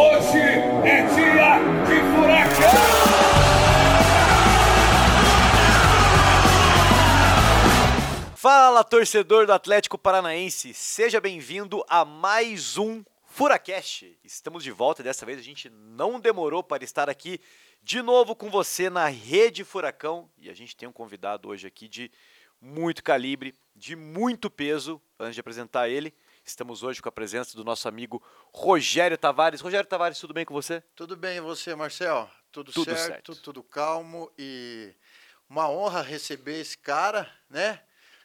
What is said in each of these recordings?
Hoje é dia de furacão! Fala, torcedor do Atlético Paranaense, seja bem-vindo a mais um Furacast. Estamos de volta, dessa vez a gente não demorou para estar aqui de novo com você na Rede Furacão e a gente tem um convidado hoje aqui de muito calibre, de muito peso. Antes de apresentar ele, estamos hoje com a presença do nosso amigo Rogério Tavares. Rogério Tavares, tudo bem com você? Tudo bem, e você, Marcel? Tudo, Tudo certo, certo. tudo calmo e uma honra receber esse cara, né?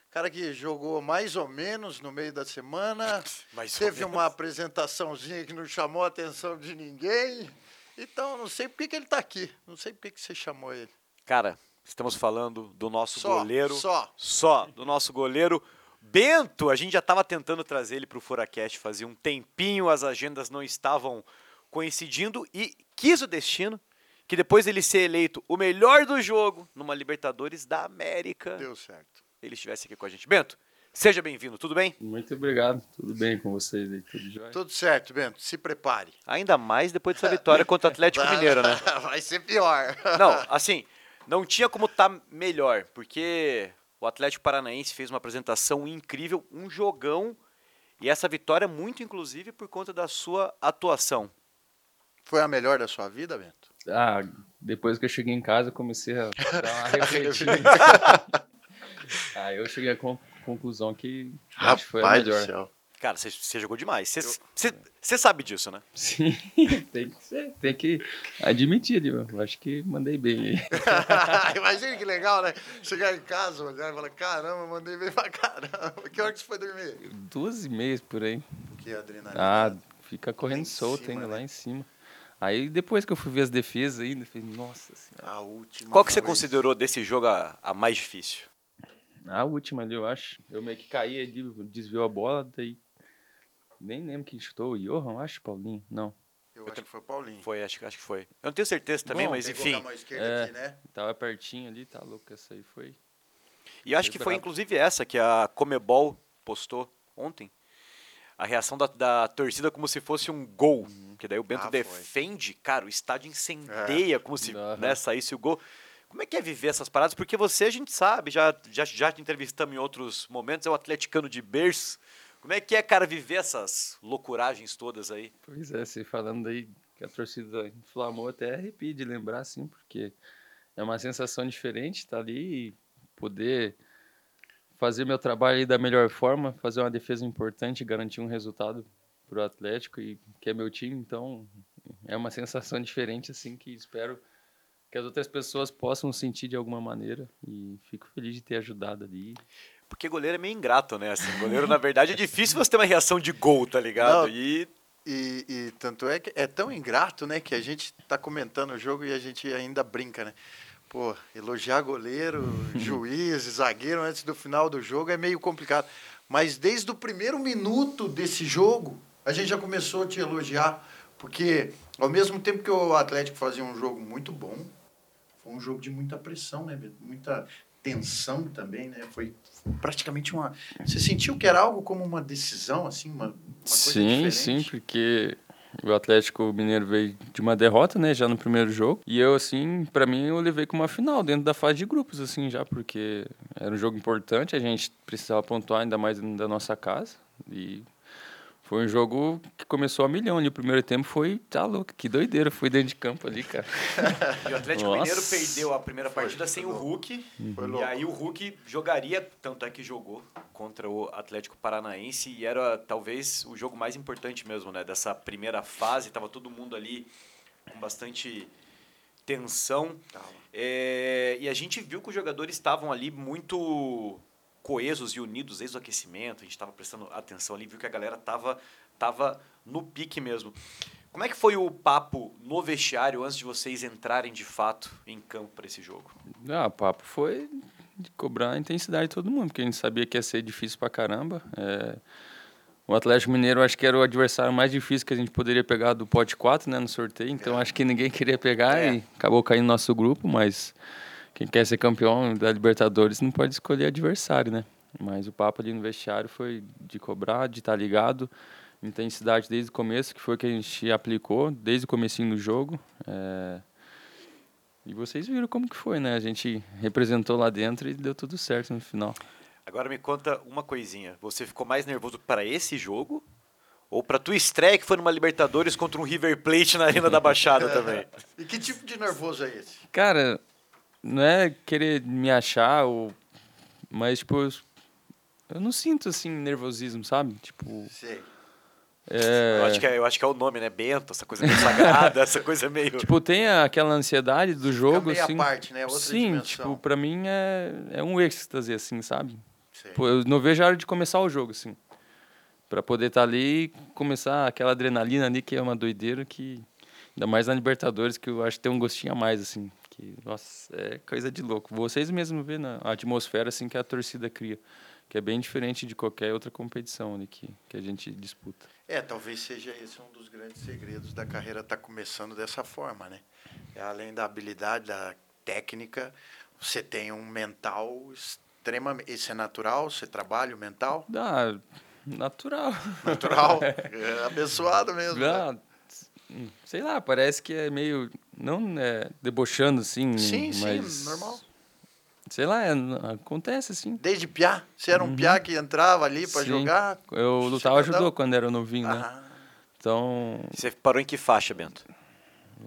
Cara que jogou mais ou menos no meio da semana, Mais ou teve uma apresentaçãozinha que não chamou a atenção de ninguém. Então, não sei por que que ele tá aqui. Não sei por que que você chamou ele. Cara, estamos falando do nosso Só, goleiro. só. Só, do nosso goleiro Bento. A gente já estava tentando trazer ele para o Furacast fazia um tempinho, as agendas não estavam coincidindo e quis o destino que depois ele ser eleito o melhor do jogo numa Libertadores da América, Deu certo. ele estivesse aqui com a gente. Bento, seja bem-vindo, tudo bem? Muito obrigado, tudo bem com vocês aí, tudo jóia? Tudo certo, Bento. Se prepare. Ainda mais depois dessa vitória contra o Atlético Mineiro, né? Vai ser pior. Não, assim, não tinha como estar melhor, porque o Atlético Paranaense fez uma apresentação incrível, um jogão, e essa vitória muito inclusive por conta da sua atuação. Foi a melhor da sua vida, Bento? Ah, depois que eu cheguei em casa, eu comecei a dar uma refletida. Aí eu cheguei à con- conclusão que que foi a Rapaz do melhor. céu. Cara, você- jogou demais. Você- sabe disso, né? Sim, tem que ser, tem que admitir, viu? Eu acho que mandei bem aí. Imagina que legal, né? Chegar em casa, olhar e falar, caramba, mandei bem pra caramba. Que hora que você foi dormir? Duas e meias por aí. Que adrenalina. Ah, fica correndo solto ainda né? lá em cima. Aí depois que eu fui ver as defesas ainda, eu falei, nossa senhora. A última. Qual que você vez. considerou desse jogo a, a mais difícil? A última ali, eu acho. Eu meio que caí ali, desviou a bola, daí. Nem lembro quem chutou. O Johan, acho, Paulinho? Não. Eu acho que foi o Paulinho. Foi, acho, que- acho que foi. Eu não tenho certeza também, Bom, mas enfim. É. aqui, né? Tava pertinho ali, tá louco. Essa aí foi. E acho Foi que foi brabo. inclusive essa que a Comebol postou ontem. A reação da, da torcida como se fosse um gol. Que daí o Bento Ah, foi. defende, cara, o estádio incendeia como se Aham. né, saísse o gol. Como é que é viver essas paradas? Porque você, a gente sabe, já, já, já te entrevistamos em outros momentos, é o atleticano de berço. Como é que é, cara, viver essas loucuragens todas aí? Pois é, você falando aí que a torcida inflamou, até arrepio de lembrar, assim, porque é uma sensação diferente estar ali e poder fazer meu trabalho da melhor forma, fazer uma defesa importante garantir um resultado pro Atlético e que é meu time, então é uma sensação diferente, assim, que espero que as outras pessoas possam sentir de alguma maneira e fico feliz de ter ajudado ali. Porque goleiro é meio ingrato, né? Assim, goleiro, na verdade, é difícil você ter uma reação de gol, tá ligado? Não. E E, e tanto é que é tão ingrato, né, que a gente tá comentando o jogo e a gente ainda brinca, né? Pô, elogiar goleiro, juiz, zagueiro antes do final do jogo é meio complicado. Mas desde o primeiro minuto desse jogo, a gente já começou a te elogiar, porque ao mesmo tempo que o Atlético fazia um jogo muito bom, foi um jogo de muita pressão, né? Beto? Muita tensão também, né? Foi praticamente uma. Você sentiu que era algo como uma decisão, assim, uma, uma Sim, diferente? sim, porque o Atlético Mineiro veio de uma derrota, né, já no primeiro jogo. E eu, assim, pra mim, eu levei como uma final dentro da fase de grupos, assim, já, porque era um jogo importante, a gente precisava pontuar ainda mais dentro da nossa casa. E foi um jogo que começou a milhão ali. O primeiro tempo foi, tá louco, que doideira, foi dentro de campo ali, cara. E o Atlético Nossa. Mineiro perdeu a primeira partida sem o Hulk. Foi E aí o Hulk jogaria, tanto é que jogou contra o Atlético Paranaense e era talvez o jogo mais importante mesmo, né? Dessa primeira fase, tava todo mundo ali com bastante tensão. É, e a gente viu que os jogadores estavam ali muito coesos e unidos desde o aquecimento. A gente estava prestando atenção ali, viu que a galera tava, tava no pique mesmo. Como é que foi o papo no vestiário antes de vocês entrarem de fato em campo para esse jogo? Ah, o papo foi de cobrar a intensidade de todo mundo, porque a gente sabia que ia ser difícil pra caramba. É, o Atlético Mineiro acho que era o adversário mais difícil que a gente poderia pegar do pote 4, né, no sorteio. Então acho que ninguém queria pegar É. e acabou caindo no nosso grupo, mas quem quer ser campeão da Libertadores não pode escolher adversário, né? Mas o papo ali no vestiário foi de cobrar, de estar ligado, intensidade desde o começo, que foi o que a gente aplicou desde o comecinho do jogo. É, E vocês viram como que foi, né? A gente representou lá dentro e deu tudo certo no final. Agora me conta uma coisinha. Você ficou mais nervoso para esse jogo ou para tua estreia que foi numa Libertadores contra um River Plate na Arena da Baixada também? E que tipo de nervoso é esse? Cara, não é querer me achar, ou... mas, tipo, eu- eu não sinto, assim, nervosismo, sabe? Tipo, Sei. é... Eu, acho que é, eu acho que é o nome, né? Bento, essa coisa meio sagrada, essa coisa meio. Tipo, tem aquela ansiedade do jogo, à assim. parte, né? Outra Sim, dimensão. tipo, pra mim é, é um êxtase, assim, sabe? Pô, eu não vejo a hora de começar o jogo, assim. Pra poder estar ali e começar aquela adrenalina ali, que é uma doideira que... Ainda mais na Libertadores, que eu acho que tem um gostinho a mais, assim. Que, nossa, é coisa de louco. Vocês mesmos vê na atmosfera, assim, que a torcida cria. Que é bem diferente de qualquer outra competição ali que, que a gente disputa. É, talvez seja esse um dos grandes segredos da carreira estar começando dessa forma, né? Além da habilidade, da técnica, você tem um mental extremamente. Isso é natural? Você trabalha o mental? Dá, natural. Natural? é abençoado mesmo. né? Sei lá, parece que é meio... Não é debochando, assim, Sim, mas... sim, normal. Sei lá, é, acontece, assim. Desde piá? Você era um piá que entrava ali para jogar? Eu lutava Chegou a judô dar- quando era novinho, né? Ah, Então, Você parou em que faixa, Bento?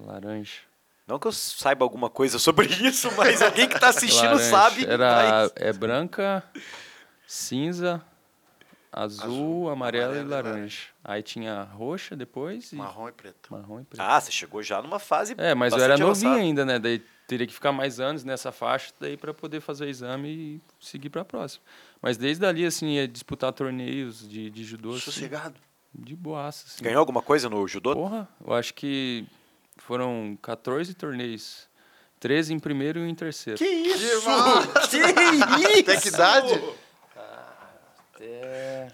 laranja. Não que eu saiba alguma coisa sobre isso, mas alguém que tá assistindo laranja. sabe. Era mas- é branca, cinza, azul, Azul, amarela e amarelo e laranja. Aí tinha roxa depois e marrom e preto. marrom e preto. Ah, você chegou já numa fase. é, mas eu era novinho avançada. ainda, né? Daí teria que ficar mais anos nessa faixa daí para poder fazer o exame e seguir para a próxima. Mas desde ali assim, ia disputar torneios de, de judô assim, Sossegado. de boaça assim. Ganhou alguma coisa no judô? Porra, eu acho que foram 14 torneios. 13 em primeiro e um em terceiro. Que isso? massa! que isso? Até que idade? Até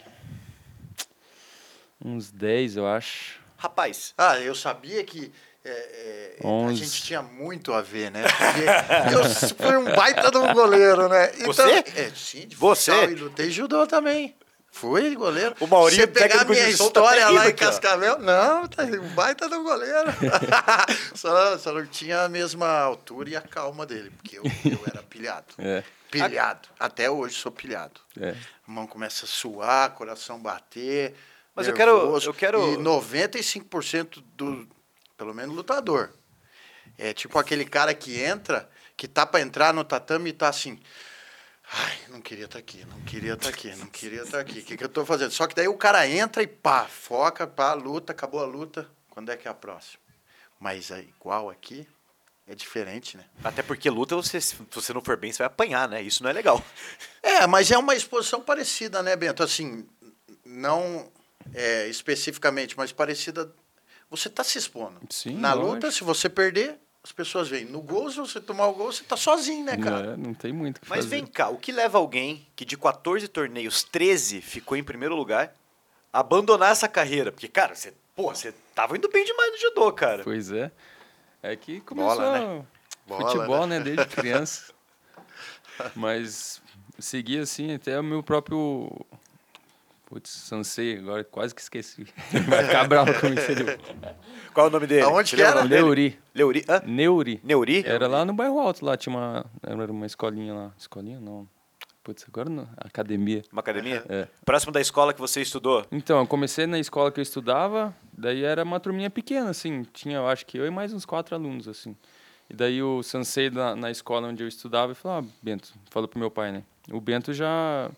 uns 10, eu acho. Rapaz, Ah, eu sabia que é, é, a gente tinha muito a ver, né? Porque eu fui um baita de um goleiro, né? Você? É, sim, de Você? E lutei judô também. Fui goleiro. O Maurinho, Você pegar minha tá história até lá em. Cascavel, não, tá um baita um goleiro. só, só não tinha a mesma altura e a calma dele, porque eu, eu era pilhado. É, Pilhado. Até hoje sou pilhado. é. A mão começa a suar, coração bater. Mas eu quero- nervoso. eu quero- E 95% do, pelo menos, lutador. É tipo aquele cara que entra, que tá pra entrar no tatame e tá assim. Ai, não queria estar aqui, não queria estar aqui, não queria estar aqui. O que, que eu tô fazendo? Só que daí o cara entra e pá, foca, pá, luta, acabou a luta. Quando é que é a próxima? Mas é igual aqui, é diferente, né? até porque luta, você, se você não for bem, você vai apanhar, né? Isso não é legal. É, mas é uma exposição parecida, né, Bento? Assim, não é, especificamente, mas parecida. Você está se expondo. Sim, Na lógico. luta, se você perder, as pessoas veem. No gol, se você tomar o gol, você tá sozinho, né, cara? Não, é, não tem muito o que Mas fazer. vem cá, o que leva alguém que de 14 torneios, 13 ficou em primeiro lugar, a abandonar essa carreira? Porque, cara, você, pô, você tava indo bem demais no judô, cara. Pois é. É que começou Bola, né? Bola, futebol, né? Desde criança. Mas segui assim até o meu próprio. Putz, Sansei, agora quase que esqueci. Vai ficar bravo comigo se ele. Qual é o nome dele? Aonde que era? Neuri. Leuri. Hã? Neuri. Neuri? Era lá no bairro alto, lá tinha uma. Era uma escolinha lá. Escolinha não. Putz, agora não. Academia. Uma academia? É. Próximo da escola que você estudou? Então, eu comecei na escola que eu estudava, daí era uma turminha pequena, assim, tinha, eu acho que eu e mais uns quatro alunos, assim. E daí o sensei na, na escola onde eu estudava, falou, ah, Bento, falou pro meu pai, né? O Bento já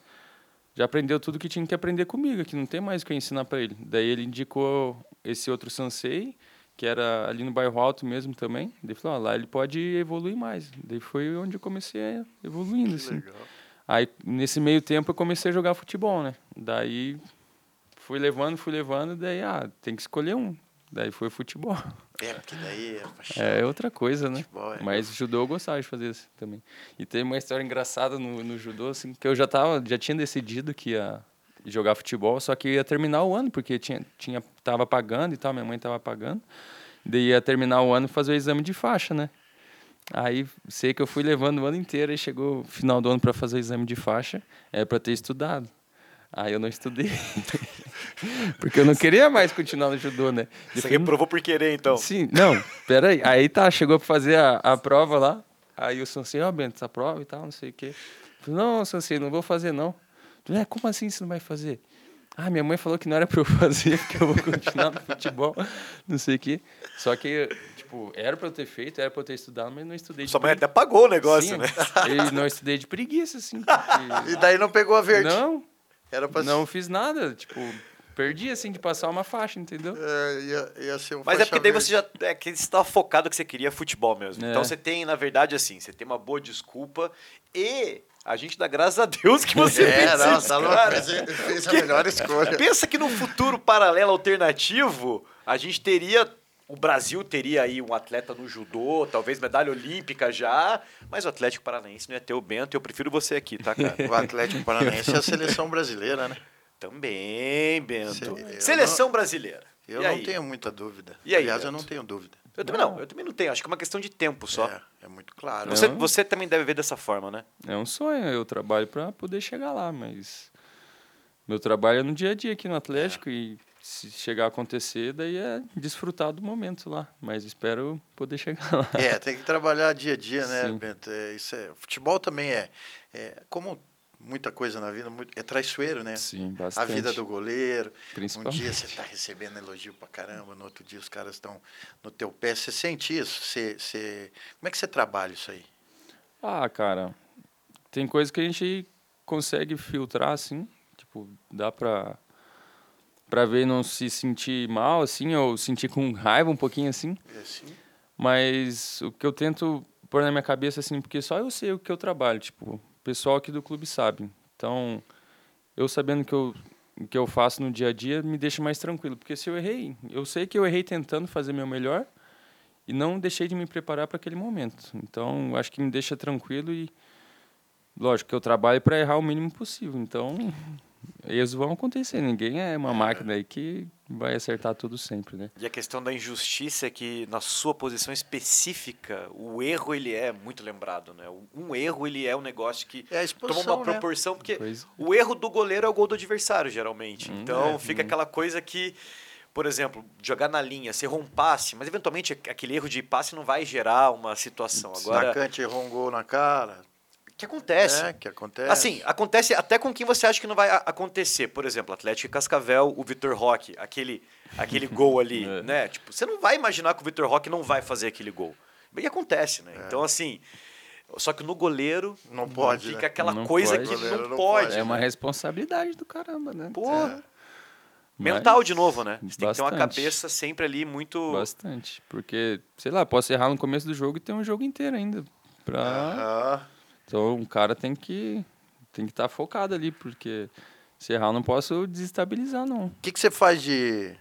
já aprendeu tudo que tinha que aprender comigo, que não tem mais o que ensinar para ele. Daí ele indicou esse outro sensei, que era ali no bairro Alto mesmo também. Ele falou, ah, lá ele pode evoluir mais. Daí foi onde eu comecei a evoluindo, assim. Legal. Aí, nesse meio tempo, eu comecei a jogar futebol, né? Daí, fui levando, fui levando, daí, ah, tem que escolher um. Daí foi futebol. É, porque daí é paixão. É outra coisa, né? Futebol, é. Mas judô eu gostava de fazer assim também. E tem uma história engraçada no, no judô, assim, que eu já tava, já tinha decidido que ia jogar futebol, só que ia terminar o ano, porque tinha, tinha, tava pagando e tal, minha mãe tava pagando. Daí ia terminar o ano e fazer o exame de faixa, né? Aí sei que eu fui levando o ano inteiro e chegou o final do ano para fazer o exame de faixa, é para ter estudado. Aí eu não estudei. Porque eu não queria mais continuar no judô, né? Você Depois- reprovou por querer, então. Sim, não, peraí. Aí tá, chegou pra fazer a, a prova lá. Aí o Sansei, ó, Bento, essa prova e tal, não sei o quê. Falei, não, Sansei, não vou fazer, não. Eu, É, como assim você não vai fazer? Ah, minha mãe falou que não era pra eu fazer, porque eu vou continuar no futebol, não sei o quê. Só que, tipo, era pra eu ter feito, era pra eu ter estudado, mas não estudei de Sua mãe até pagou o negócio, Sim, né? E não estudei de preguiça, assim. porque- E daí não pegou a verde. Não, Era pra não fiz nada. Tipo, perdi, assim, de passar uma faixa, entendeu? É, ia, ia ser um Mas é porque daí verde. você já. É que você estava focado que você queria futebol mesmo. É. Então você tem, na verdade, assim, você tem uma boa desculpa e a gente dá graças a Deus que você É, fez não, isso, tá louco. cara. Fez, fez a melhor escolha. Pensa que no futuro paralelo alternativo, a gente teria. O Brasil teria aí um atleta no judô, talvez medalha olímpica já, mas o Atlético Paranaense não ia ter o Bento, eu prefiro você aqui, tá, cara? O Atlético Paranaense é a seleção brasileira, né? Também, Bento. Se- eu Seleção brasileira. Eu E não aí? tenho muita dúvida. E aí, Aliás, eu Beto? não tenho dúvida. Eu também não, eu também não tenho. Acho que é uma questão de tempo só. É, é muito claro. Você, Não. você também deve ver dessa forma, né? É um sonho, eu trabalho para poder chegar lá, mas meu trabalho é no dia a dia aqui no Atlético e se chegar a acontecer, daí é desfrutar do momento lá, mas espero poder chegar lá. É, tem que trabalhar dia a dia, né, Sim. Bento? É, isso é, futebol também é, é, como muita coisa na vida, muito- é traiçoeiro, né? Sim, A bastante. vida do goleiro. Um Principalmente. dia você está recebendo elogio pra caramba, no outro dia os caras estão no teu pé. Você sente isso? Você, você... Como é que você trabalha isso aí? Ah, cara, tem coisa que a gente consegue filtrar, assim, tipo, dá pra, pra ver não se sentir mal, assim, ou sentir com raiva um pouquinho, assim, É assim? Mas o que eu tento pôr na minha cabeça, assim, porque só eu sei o que eu trabalho, tipo, o pessoal aqui do clube sabe. Então, eu sabendo que eu, o que eu faço no dia a dia me deixa mais tranquilo. Porque se eu errei, eu sei que eu errei tentando fazer meu melhor e não deixei de me preparar para aquele momento. Então, acho que me deixa tranquilo e, lógico, que eu trabalho para errar o mínimo possível. Então, erros vão acontecer. Ninguém é uma máquina aí que vai acertar tudo sempre, né? E a questão da injustiça é que na sua posição específica, o erro ele é muito lembrado, né? Um erro ele é um negócio que É toma uma né? proporção porque Pois- o erro do goleiro é o gol do adversário geralmente. Hum, então é, fica aquela coisa que por exemplo, jogar na linha, você errou um passe, mas eventualmente aquele erro de passe não vai gerar uma situação. O Agora, atacante errou um gol na cara. Que acontece? É, que acontece. Assim, acontece até com quem você acha que não vai acontecer. Por exemplo, Atlético e Cascavel, o Vitor Roque, aquele, aquele gol ali, É. né? Tipo, você não vai imaginar que o Vitor Roque não vai fazer aquele gol. E acontece, né? Então, assim, só que no goleiro Não pode, fica né? aquela Não coisa pode. que não não pode. pode. É uma né? responsabilidade do caramba, né? Pô, É. mental Mas- de novo, né? Você tem que ter uma Bastante. cabeça sempre ali muito... Bastante. Porque, sei lá, posso errar no começo do jogo e ter um jogo inteiro ainda. Pra... Aham. Então, o cara tem que tem que estar focado ali, porque se errar eu não posso desestabilizar, não. O que, que você faz de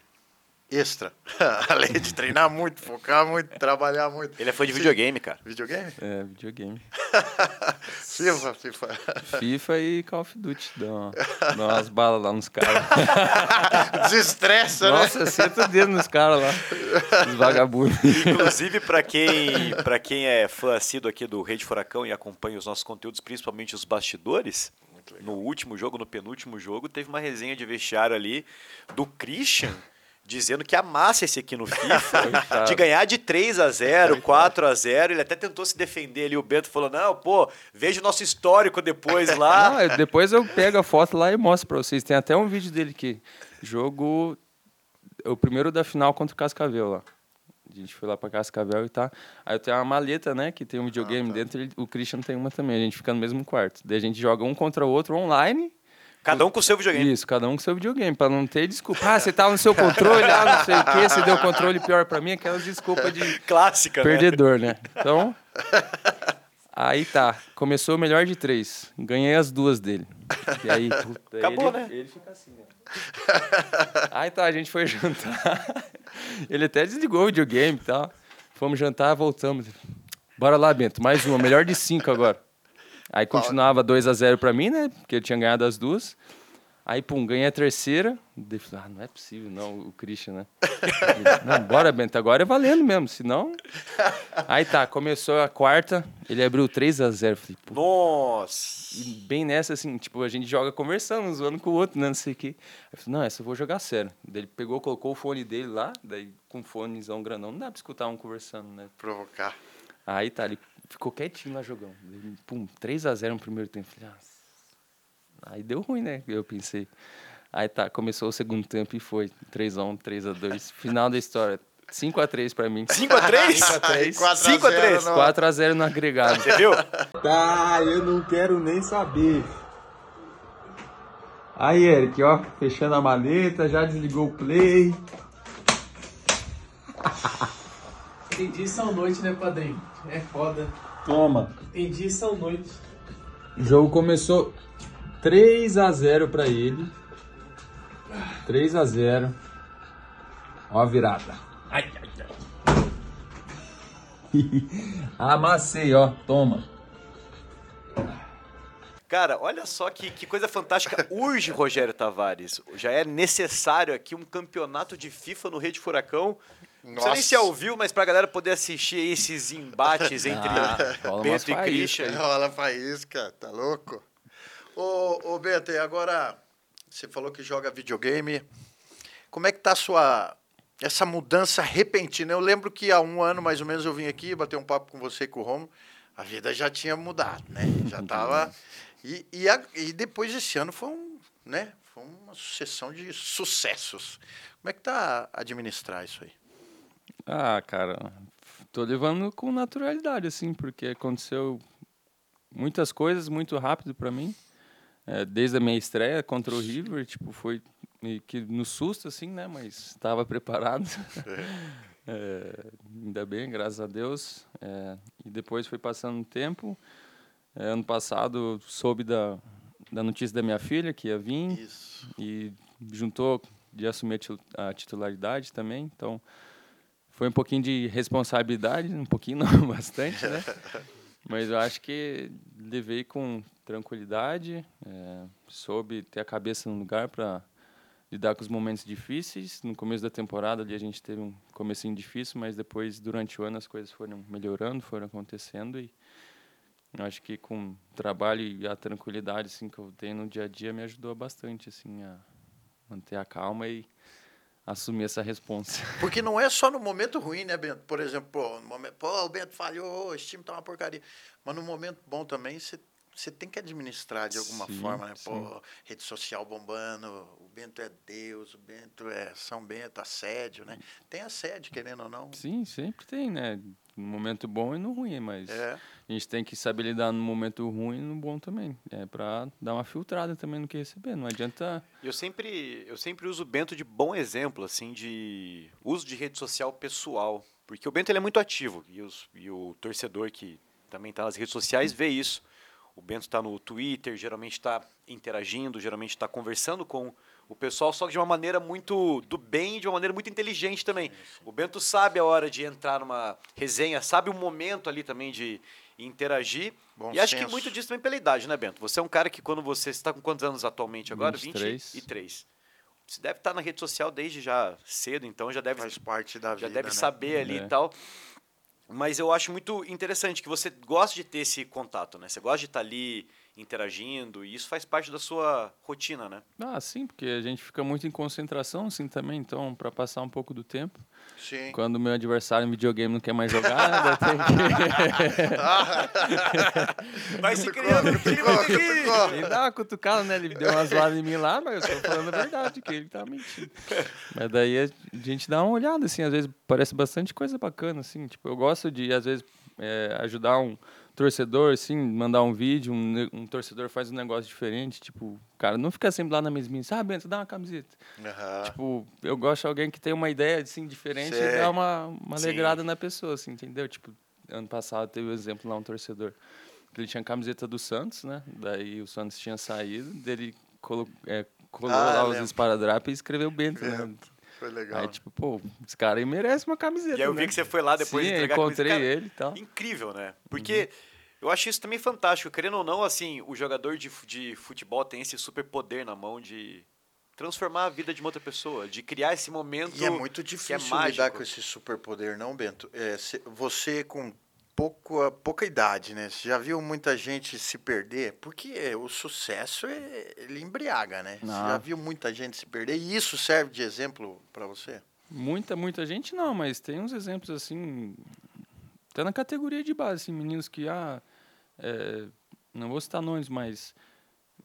extra? Além de treinar muito, focar muito, trabalhar muito. Ele é fã de videogame, cara. Videogame? É, videogame. FIFA, FIFA. FIFA e Call of Duty. Dá, uma- dá umas balas lá nos caras. Desestressa, né? Nossa, senta o dedo nos caras lá. Os vagabundos. Inclusive, para quem, pra quem é fã assíduo aqui do Rede Furacão e acompanha os nossos conteúdos, principalmente os bastidores, no último jogo, no penúltimo jogo, teve uma resenha de vestiário ali do Christian dizendo que amasse esse aqui no FIFA, de ganhar de 3 a 0 4 a 0 Ele até tentou se defender ali. O Bento falou: Não, pô, veja o nosso histórico depois lá. Não, depois eu pego a foto lá e mostro pra vocês. Tem até um vídeo dele que jogo o primeiro da final contra o Cascavel lá. A gente foi lá pra Cascavel e tá. Aí eu tenho uma maleta, né, que tem um videogame tá. dentro, o Christian tem uma também. A gente fica no mesmo quarto. Daí a gente joga um contra o outro online. Cada um com o seu videogame. Isso, cada um com seu videogame, pra não ter desculpa. Ah, você tava no seu controle, ah, não sei o quê, você deu controle pior pra mim, aquelas desculpas de Clássica, né? perdedor, né? Então, aí tá, começou o melhor de três, ganhei as duas dele. E aí, puta, Acabou, ele, né? Ele fica assim, né? Aí tá, a gente foi jantar. Ele até desligou o videogame e tal. Fomos jantar, voltamos. Bora lá, Bento, mais uma, melhor de cinco agora. Aí continuava 2 a 0 pra mim, né? Porque eu tinha ganhado as duas. Aí, pum, ganhei a terceira. Daí ah, não é possível, não, o Christian, né? Não, bora, Bento, agora é valendo mesmo, senão... Aí tá, começou a quarta, ele abriu 3 a 0 Falei, pô, Nossa! e bem nessa, assim, tipo, a gente joga conversando, um zoando com o outro, né, não sei o quê. Aí falei, não, essa eu vou jogar sério. Daí ele pegou, colocou o fone dele lá, daí com um fonezão grandão, não dá pra escutar um conversando, né? Provocar. Aí tá, ele ficou quietinho lá jogando. Pum, 3 a 0 no primeiro tempo. Falei, ah, aí deu ruim, né? Eu pensei. Aí tá, começou o segundo tempo e foi 3 a 1, 3 a 2. Final da história. 5 a 3 pra mim. 5 a 3? 5 a 3. 5 a 3. 4 a 0 no agregado. Você viu? Tá, eu não quero nem saber. Aí, Eric, ó, fechando a maleta, já desligou o play. Tem dia e são noite, né, padrinho? É foda. Toma. Tem dia e são noite. O jogo começou 3 a 0 pra ele. 3 a 0. Ó a virada. Ai, ai, ai. Amassei, ó. Toma. Cara, olha só que, que coisa fantástica. Urge, Rogério Tavares. Já é necessário aqui um campeonato de FIFA no Rede Furacão. Não sei nem se ouviu, mas pra galera poder assistir esses embates entre Ah, Bento e Christian. Rola faísca, tá louco? Ô, ô Beto, e agora você falou que joga videogame. Como é que tá a sua essa mudança repentina? Eu lembro que há um ano mais ou menos eu vim aqui bater um papo com você e com o Romo. A vida já tinha mudado, né? Já tava. E, e, a- e depois desse ano foi um, né? Foi uma sucessão de sucessos. Como é que tá administrar isso aí? Ah, cara, tô levando com naturalidade, assim, porque aconteceu muitas coisas muito rápido pra mim. É, desde a minha estreia contra o River, tipo, foi que no susto, assim, né? Mas estava preparado. É, ainda bem, graças a Deus. É, e depois foi passando o tempo. É, ano passado soube da, da notícia da minha filha que ia vir Isso. e juntou de assumir a titularidade também. Então, foi um pouquinho de responsabilidade, um pouquinho não, bastante, né? Mas eu acho que levei com tranquilidade, eh, soube ter a cabeça no lugar para lidar com os momentos difíceis. No começo da temporada ali a gente teve um comecinho difícil, mas depois durante o ano as coisas foram melhorando, foram acontecendo e eu acho que com o trabalho e a tranquilidade assim que eu tenho no dia a dia me ajudou bastante assim a manter a calma e assumir essa responsa. Porque não é só no momento ruim, né, Bento? Por exemplo, pô, no momento, pô, o Bento falhou, esse time tá uma porcaria. Mas no momento bom também, você tem que administrar de alguma Sim, forma, né? sim. Pô, rede social bombando, o Bento é Deus, o Bento é São Bento, assédio, né? Tem assédio, querendo ou não. Sim, sempre tem, né? No momento bom e no ruim, mas É. a gente tem que saber lidar no momento ruim e no bom também. É para dar uma filtrada também no que receber. Não adianta. Eu sempre, eu sempre uso o Bento de bom exemplo, assim, de uso de rede social pessoal. Porque o Bento ele é muito ativo e, os- e o torcedor que também está nas redes sociais vê isso. O Bento está no Twitter, geralmente está interagindo, geralmente está conversando com o pessoal, só que de uma maneira muito do bem de uma maneira muito inteligente também. O Bento sabe a hora de entrar numa resenha, sabe o momento ali também de interagir. Bom e acho que senso. muito disso também pela idade, né, Bento? Você é um cara que quando você está com quantos anos atualmente agora? 23. 23. Você deve estar na rede social desde já cedo, então já deve Faz parte da já vida, deve né? saber ali É. e tal. Mas eu acho muito interessante que você gosta de ter esse contato, né? Você gosta de estar ali interagindo e isso faz parte da sua rotina, né? Ah, sim, porque a gente fica muito em concentração, assim também. Então, para passar um pouco do tempo. Sim. Quando o meu adversário em videogame não quer mais jogar, que. Vai se criando um clima cutucou, aqui. cutucou. Ele dá uma cutucada, né? Ele deu uma zoada em mim lá, mas eu tô falando a verdade, que ele tá mentindo. Mas daí a gente dá uma olhada, assim, às vezes parece bastante coisa bacana, assim. Tipo, eu gosto de, às vezes, é, ajudar um torcedor, assim, mandar um vídeo, um, um torcedor faz um negócio diferente, tipo, cara não fica sempre lá na mesminha, assim, ah, Bento, dá uma camiseta. Aham. Tipo, eu gosto de alguém que tem uma ideia, assim, diferente Sei. e dá uma, uma Sim. alegrada na pessoa, assim, entendeu? Tipo, ano passado teve o exemplo lá, um torcedor, que ele tinha camiseta do Santos, né? Daí o Santos tinha saído, dele colo é, colou Ah, lá os lembro. esparadrapos e escreveu Bento, né? Foi legal. Aí, tipo, pô, esse cara aí merece uma camiseta, E aí eu né? vi que você foi lá depois Sim, de entregar a encontrei. Cara, ele e tal. Incrível, né? Porque Eu acho isso também fantástico. Querendo ou não, assim, o jogador de, de futebol tem esse superpoder na mão de transformar a vida de uma outra pessoa, de criar esse momento E é muito é difícil mágico. lidar com esse superpoder, não, Bento? É, se- você com pouco, pouca idade, né? Você já viu muita gente se perder? Porque o sucesso, é- ele embriaga, né? Você Não. já viu muita gente se perder? E isso serve de exemplo para você? Muita, muita gente não, mas tem uns exemplos assim, até na categoria de base, assim, meninos que, ah, é, não vou citar nomes, mas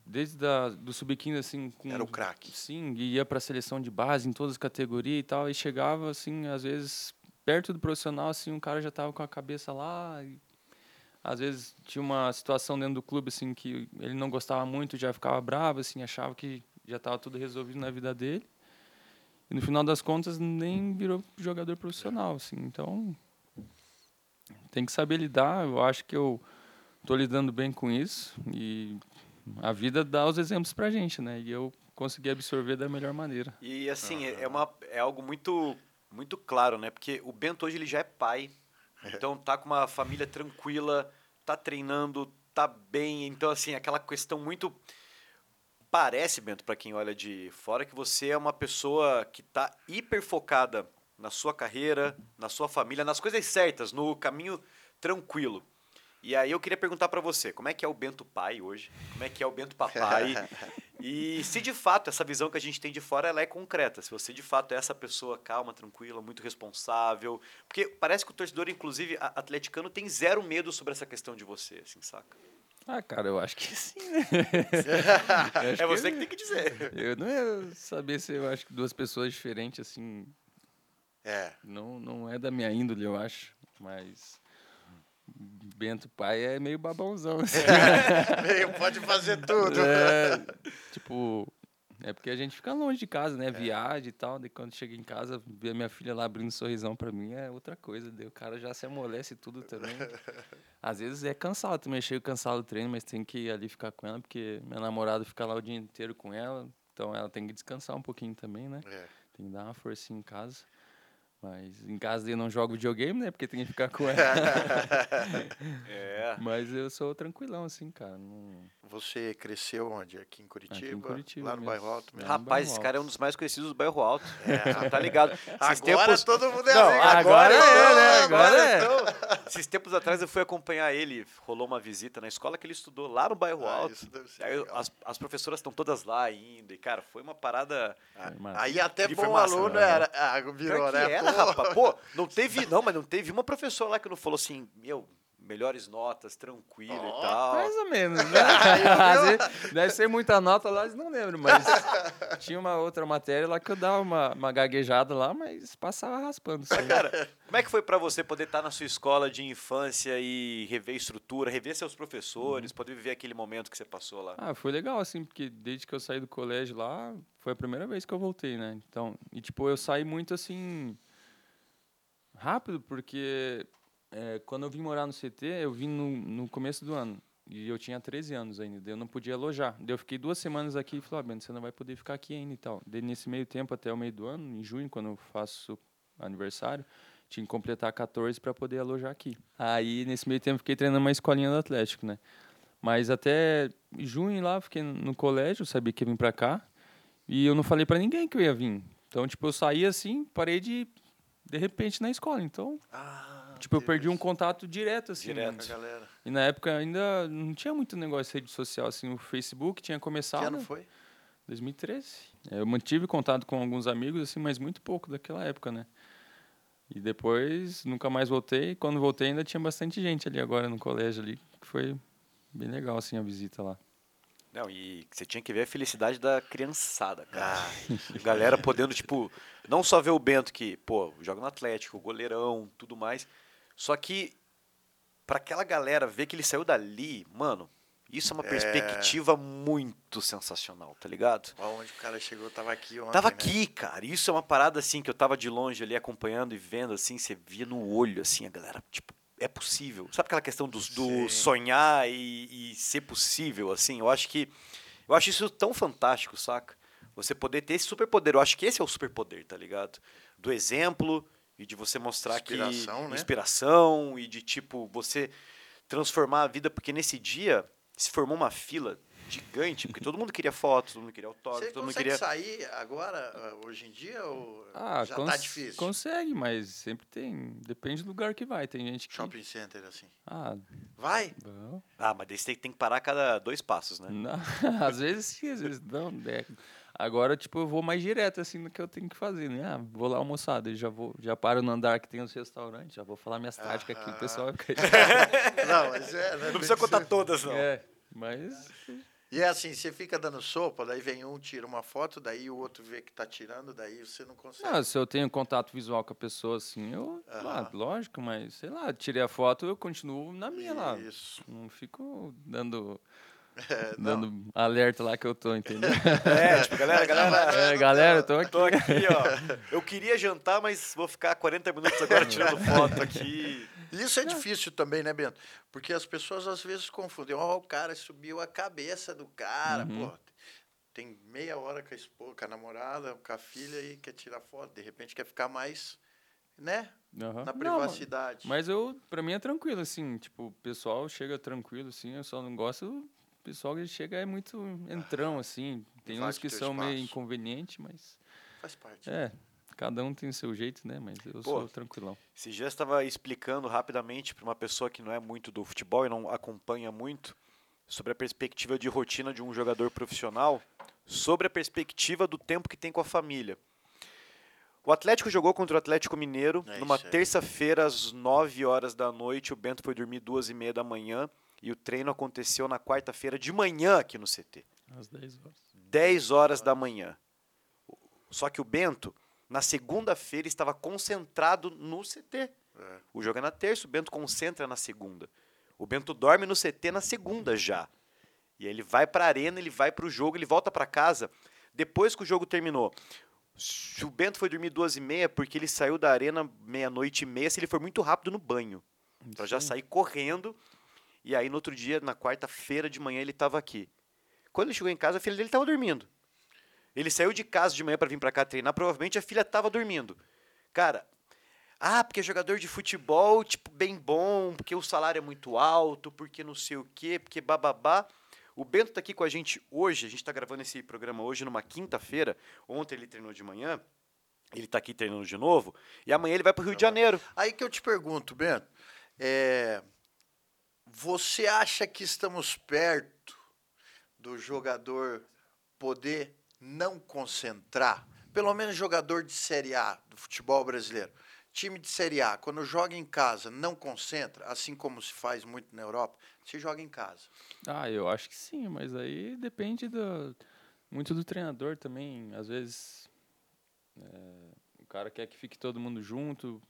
desde da, do sub-15, assim, com... Era o craque. Sim, ia para a seleção de base em todas as categorias e tal, e chegava, assim, às vezes, perto do profissional, assim, um cara já tava com a cabeça lá, e às vezes tinha uma situação dentro do clube, assim, que ele não gostava muito, já ficava bravo, assim, achava que já estava tudo resolvido na vida dele. E no final das contas nem virou jogador profissional, assim. Então tem que saber lidar. Eu acho que eu tô lidando bem com isso e a vida dá os exemplos pra gente, né? E eu consegui absorver da melhor maneira. E assim, é, uma, é algo muito, muito claro, né? Porque o Bento hoje ele já é pai. Então tá com uma família tranquila, tá treinando, tá bem. Então, assim, aquela questão muito. Parece, Bento, para quem olha de fora, que você é uma pessoa que tá hiper focada na sua carreira, na sua família, nas coisas certas, no caminho tranquilo. E aí eu queria perguntar para você, como é que é o Bento pai hoje? Como é que é o Bento papai? E se de fato essa visão que a gente tem de fora ela é concreta, se você de fato é essa pessoa calma, tranquila, muito responsável, porque parece que o torcedor, inclusive atleticano, tem zero medo sobre essa questão de você, assim, saca? Ah, cara, eu acho que sim, né? É você que tem que dizer. Eu não ia saber se eu acho que duas pessoas diferentes, assim, É. não, não é da minha índole, eu acho. Mas Bento pai é meio babãozão, assim. Meio, pode fazer tudo. É, tipo, é porque a gente fica longe de casa, né? Viagem e tal. Daí quando chega em casa, ver minha filha lá abrindo um sorrisão pra mim é outra coisa. Daí o cara já se amolece tudo também. Às vezes é cansado também, chego cansado do treino, mas tem que ir ali ficar com ela, porque minha namorada fica lá o dia inteiro com ela. Então ela tem que descansar um pouquinho também, né? É. Tem que dar uma forcinha em casa. Mas em casa eu não jogo videogame, né? Porque tem que ficar com ela. É. Mas eu sou tranquilão, assim, cara. Não... Você cresceu onde? Aqui em Curitiba? Curitiba Lá no mesmo. bairro Alto mesmo? Rapaz, bairro esse cara é um dos mais conhecidos do bairro alto. Você tá ligado? Agora tempos- todo mundo é Não, amigo. agora então, é, né? Agora, Agora é. então. Esses tempos atrás eu fui acompanhar ele, rolou uma visita na escola que ele estudou lá no bairro Ah, alto. isso deve ser Aí as, as professoras estão todas lá ainda. E, cara, foi uma parada. massa. Aí até bom formação, aluno né? era, ah, virou, né? era, Pô. rapaz. Pô, não teve. Não, mas não teve uma professora lá que não falou assim, meu, melhores notas, tranquilo Ó, e tal. Mais ou menos, né? Deve ser muita nota lá, não lembro, mas tinha uma outra matéria lá que eu dava uma, uma gaguejada lá, mas passava raspando. Assim. Cara, como é que foi pra você poder estar na sua escola de infância e rever estrutura, rever seus professores, poder viver aquele momento que você passou lá? Ah, foi legal, assim, porque desde que eu saí do colégio lá, foi a primeira vez que eu voltei, né? Então, e tipo, eu saí muito assim. rápido, porque é, quando eu vim morar no CT, eu vim no, no começo do ano. E eu tinha 13 anos ainda, eu não podia alojar. Daí eu fiquei duas semanas aqui e falei, ah, Bento, você não vai poder ficar aqui ainda e tal. Daí nesse meio tempo, até o meio do ano, em junho, quando eu faço aniversário, tinha que completar 14 para poder alojar aqui. Aí, nesse meio tempo, fiquei treinando uma escolinha do Atlético, né? Mas até junho lá, fiquei no colégio, sabia que ia vir pra cá. E eu não falei pra ninguém que eu ia vir. Então, tipo, eu saí assim, parei de de repente na escola. Então, Ah, tipo, eu perdi um contato direto assim. Direto. Com a galera. E na época ainda não tinha muito negócio de rede social assim, o Facebook tinha Que começado ano foi? 2013. É, Eu mantive contato com alguns amigos assim, mas muito pouco daquela época, né? E depois nunca mais voltei. Quando voltei ainda tinha bastante gente ali agora no colégio ali, que foi bem legal assim a visita lá. Não, e você tinha que ver a felicidade da criançada, cara. Ah, Galera podendo, tipo, não só ver o Bento que, pô, joga no Atlético, goleirão, tudo mais. Só que, pra aquela galera ver que ele saiu dali, mano, isso é uma É. perspectiva muito sensacional, tá ligado? Onde o cara chegou, tava aqui ontem, Tava né? aqui, cara. Isso é uma parada assim que eu tava de longe ali acompanhando e vendo assim, você via no olho assim, a galera, tipo, é possível. Sabe aquela questão do, do sonhar e, e ser possível assim? Eu acho que eu acho isso tão fantástico, saca? Você poder ter esse superpoder. Eu acho que esse é o superpoder, tá ligado? Do exemplo e de você mostrar Inspiração, que né? inspiração e de tipo você transformar a vida, porque nesse dia se formou uma fila gigante, porque todo mundo queria foto, todo mundo queria autógrafo, Você todo mundo consegue queria. sair agora, ah, hoje em dia, ou Ah, já cons- tá difícil? Consegue, mas sempre tem. Depende do lugar que vai. Tem gente que. Shopping center, assim. Ah, Vai? bom. Ah, mas daí você tem que parar a cada dois passos, né? Não, às vezes sim, às vezes não. né? Agora, tipo, eu vou mais direto, assim, no que eu tenho que fazer, né? Ah, vou lá almoçar, já vou, já paro no andar que tem os restaurantes, já vou falar minhas táticas aqui, o pessoal fica... Não, mas é... né, Não precisa contar todas, não. É, mas... E é assim, você fica dando sopa, daí vem um, tira uma foto, daí o outro vê que tá tirando, daí você não consegue. Ah, se eu tenho contato visual com a pessoa, assim, eu... Ah, Aham. lógico, mas, sei lá, tirei a foto, eu continuo na minha lá. Isso. Não fico dando... É, não. Dando alerta lá que eu tô, entendeu? É, tipo, galera, galera. é, galera, eu tô aqui. Tô aqui, ó. Eu queria jantar, mas vou ficar 40 minutos agora tirando foto aqui. Isso é difícil também, né, Bento? Porque as pessoas às vezes confundem. Ó, o cara subiu a cabeça do cara, Uhum. pô. Tem meia hora com a esposa, com a namorada, com a filha e quer tirar foto. De repente quer ficar mais, né? Aham. Na Não, privacidade. Mas eu, pra mim é tranquilo, assim, tipo, o pessoal chega tranquilo, assim, eu só não gosto, pessoal que chega é muito entrão, assim, tem uns que são meio espaço. inconvenientes, mas, Faz parte. é, cada um tem o seu jeito, né, mas eu Pô. sou tranquilão. Esse dia eu estava explicando rapidamente para uma pessoa que não é muito do futebol e não acompanha muito sobre a perspectiva de rotina de um jogador profissional, sobre a perspectiva do tempo que tem com a família. O Atlético jogou contra o Atlético Mineiro É numa terça-feira às 9 horas da noite. O Bento foi dormir duas e meia da manhã e o treino aconteceu na quarta-feira de manhã aqui no CT. Às 10 horas. 10 horas da manhã. Só que o Bento, na segunda-feira, estava concentrado no CT. É. O jogo é na terça, o Bento concentra na segunda. O Bento dorme no CT na segunda já. E aí ele vai para a arena, ele vai para o jogo, ele volta para casa depois que o jogo terminou. Se o Bento foi dormir duas e meia, porque ele saiu da arena meia-noite e meia, se ele for muito rápido no banho. Para já sair correndo. E aí no outro dia, na quarta-feira de manhã, ele estava aqui. Quando ele chegou em casa, a filha dele estava dormindo. Ele saiu de casa de manhã para vir para cá treinar, provavelmente a filha estava dormindo. Cara, ah, porque é jogador de futebol, tipo, bem bom, porque o salário é muito alto, porque não sei o quê, porque bababá. O Bento tá aqui com a gente hoje, a gente tá gravando esse programa hoje numa quinta-feira. Ontem ele treinou de manhã, ele tá aqui treinando de novo, e amanhã ele vai pro Rio de Janeiro. Aí que eu te pergunto, Bento, é, você acha que estamos perto do jogador poder não concentrar? Pelo menos jogador de Série A do futebol brasileiro. Time de Série A, quando joga em casa, não concentra, assim como se faz muito na Europa, se joga em casa. Ah, eu acho que sim, mas aí depende do, muito do treinador também. Às vezes é, cara quer que fique todo mundo junto,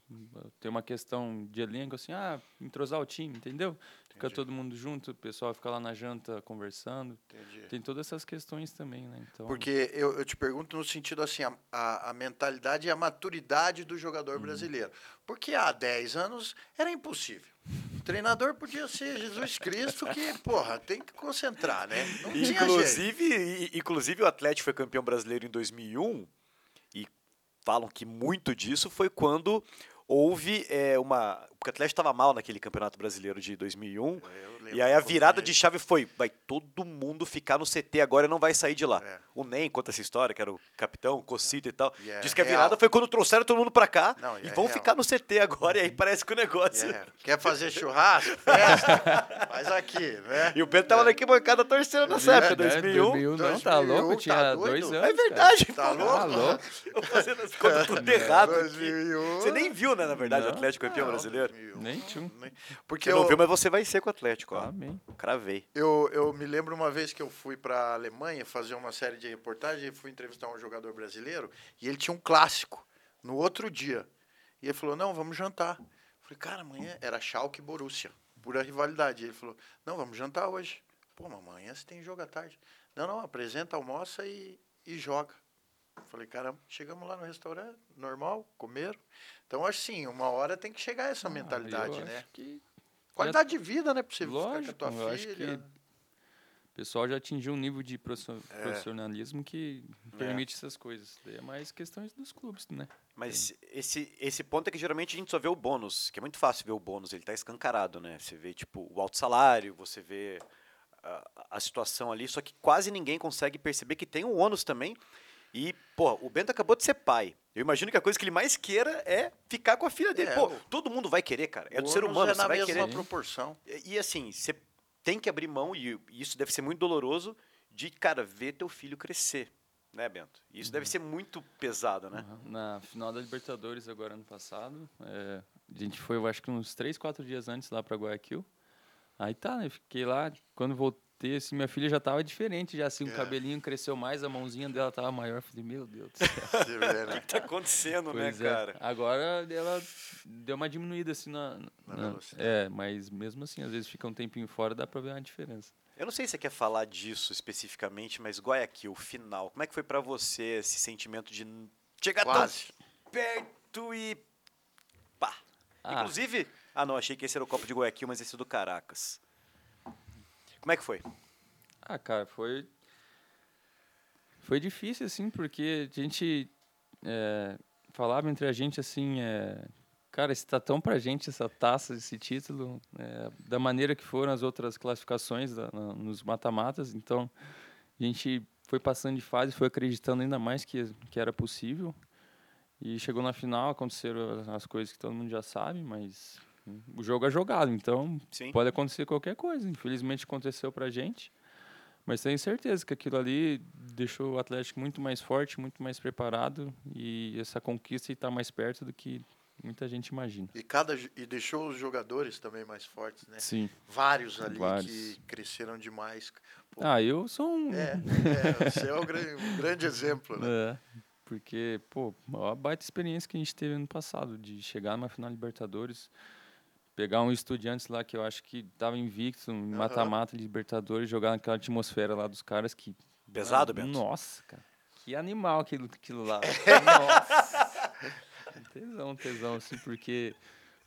tem uma questão de elenco assim, ah, entrosar o time, entendeu? Fica Entendi. todo mundo junto, o pessoal fica lá na janta conversando. Entendi. Tem todas essas questões também, né? Então, Porque eu, eu te pergunto no sentido assim, a, a, a mentalidade e a maturidade do jogador Uhum. brasileiro. Porque há 10 anos era impossível. O treinador podia ser Jesus Cristo, que, porra, tem que concentrar, né? Não tinha jeito. Inclusive, inclusive o Atlético foi campeão brasileiro em 2001 e falam que muito disso foi quando houve é, uma... Porque o Atlético estava mal naquele campeonato brasileiro de 2001 Eu lembro e aí a virada de chave foi, vai todo mundo ficar no CT agora e não vai sair de lá. É. O Nem conta essa história, que era o capitão, o Cocito e tal. E é Diz que a real. virada foi quando trouxeram todo mundo pra cá Não, e e é vão real. ficar no CT agora e aí parece que o negócio... É, quer fazer churrasco, festa? Faz aqui, né? E o Pedro tava na arquibancada torcendo nessa época, né, 2001. 2001 não, tá 2001, louco, tá tinha doido? dois É anos. É verdade, Tá pô. louco? Tá louco? Eu fazendo as contas tudo errado. aqui. 2001. Você nem viu, né, na verdade, o Atlético campeão brasileiro. 2001, Nem tchum. nem- Porque Você não eu, viu, mas você vai ser com o Atlético, ó. Amém. Cravei. eu, eu me lembro uma vez que eu fui para a Alemanha fazer uma série de reportagens e fui entrevistar um jogador brasileiro e ele tinha um clássico no outro dia. E ele falou: Não, vamos jantar. Eu falei: Cara, amanhã era Schalke e Borussia, pura rivalidade. Ele falou: Não, vamos jantar hoje. Pô, mas amanhã você tem jogo à tarde. Não, não, apresenta, almoça e, e joga. Falei, caramba, chegamos lá no restaurante, normal, comeram. Então, assim, uma hora tem que chegar essa mentalidade, Ah, eu né? acho que Qualidade de vida, né? Pra você Lógico, ficar com a eu tua acho filha. que pessoal já atingiu um nível de É. profissionalismo que permite essas coisas. Daí É mais questões dos clubes, né? Mas esse, esse ponto é que geralmente a gente só vê o bônus, que é muito fácil ver o bônus, ele tá escancarado, né? Você vê, tipo, o alto salário, você vê a, a situação ali, só que quase ninguém consegue perceber que tem um ônus também. E, pô, o Bento acabou de ser pai. Eu imagino que a coisa que ele mais queira é ficar com a filha dele. É, pô, o- todo mundo vai querer, cara. É do O ser humano, é você na vai mesma querer. proporção. E e, assim, você tem que abrir mão, e isso deve ser muito doloroso, de, cara, ver teu filho crescer, né, Bento? E Isso deve ser muito pesado, né? Aham. Na final da Libertadores, agora ano passado, é, a gente foi, eu acho que uns 3, 4 dias antes lá pra Guayaquil. Aí tá, né? Fiquei lá, quando voltei, assim, minha filha já tava diferente, já assim, o É. cabelinho cresceu mais, a mãozinha dela tava maior. Falei, meu Deus do céu. Vê, O né? que tá acontecendo, né, Pois é. cara? Agora ela deu uma diminuída assim na, Na na- velocidade. É, mas mesmo assim, às vezes fica um tempinho fora, dá pra ver uma diferença. Eu não sei se você quer falar disso especificamente, mas Guayaquil, final, como é que foi pra você esse sentimento de chegar Quase. tão perto e pá? Ah. Inclusive, ah não, achei que esse era o copo de Guayaquil, mas esse é do Caracas. Como é que foi? Ah, cara, foi. Foi difícil, assim, porque a gente é, falava entre a gente assim, é, cara, se tá tão pra gente essa taça, esse título, é, da maneira que foram as outras classificações da- na- nos mata-matas, então a gente foi passando de fase, foi acreditando ainda mais que, que era possível. E chegou na final, aconteceram as coisas que todo mundo já sabe, mas o jogo é jogado, então Sim. pode acontecer qualquer coisa. Infelizmente aconteceu pra gente, mas tenho certeza que aquilo ali deixou o Atlético muito mais forte, muito mais preparado e essa conquista está mais perto do que muita gente imagina. E, cada, e deixou os jogadores também mais fortes, né? Sim. Vários ali Vários. que cresceram demais. Pô, Ah, eu sou um. É, é, você é o gran- um grande exemplo, né? É, porque, pô, uma baita experiência que a gente teve ano passado, de chegar numa final Libertadores, pegar um Estudiantes lá que eu acho que tava invicto, em mata-mata de Libertadores, jogar naquela atmosfera lá dos caras que. Pesado, Mano, Bento? Nossa, cara. Que animal aquilo, aquilo lá. nossa. tesão, tesão, assim, porque.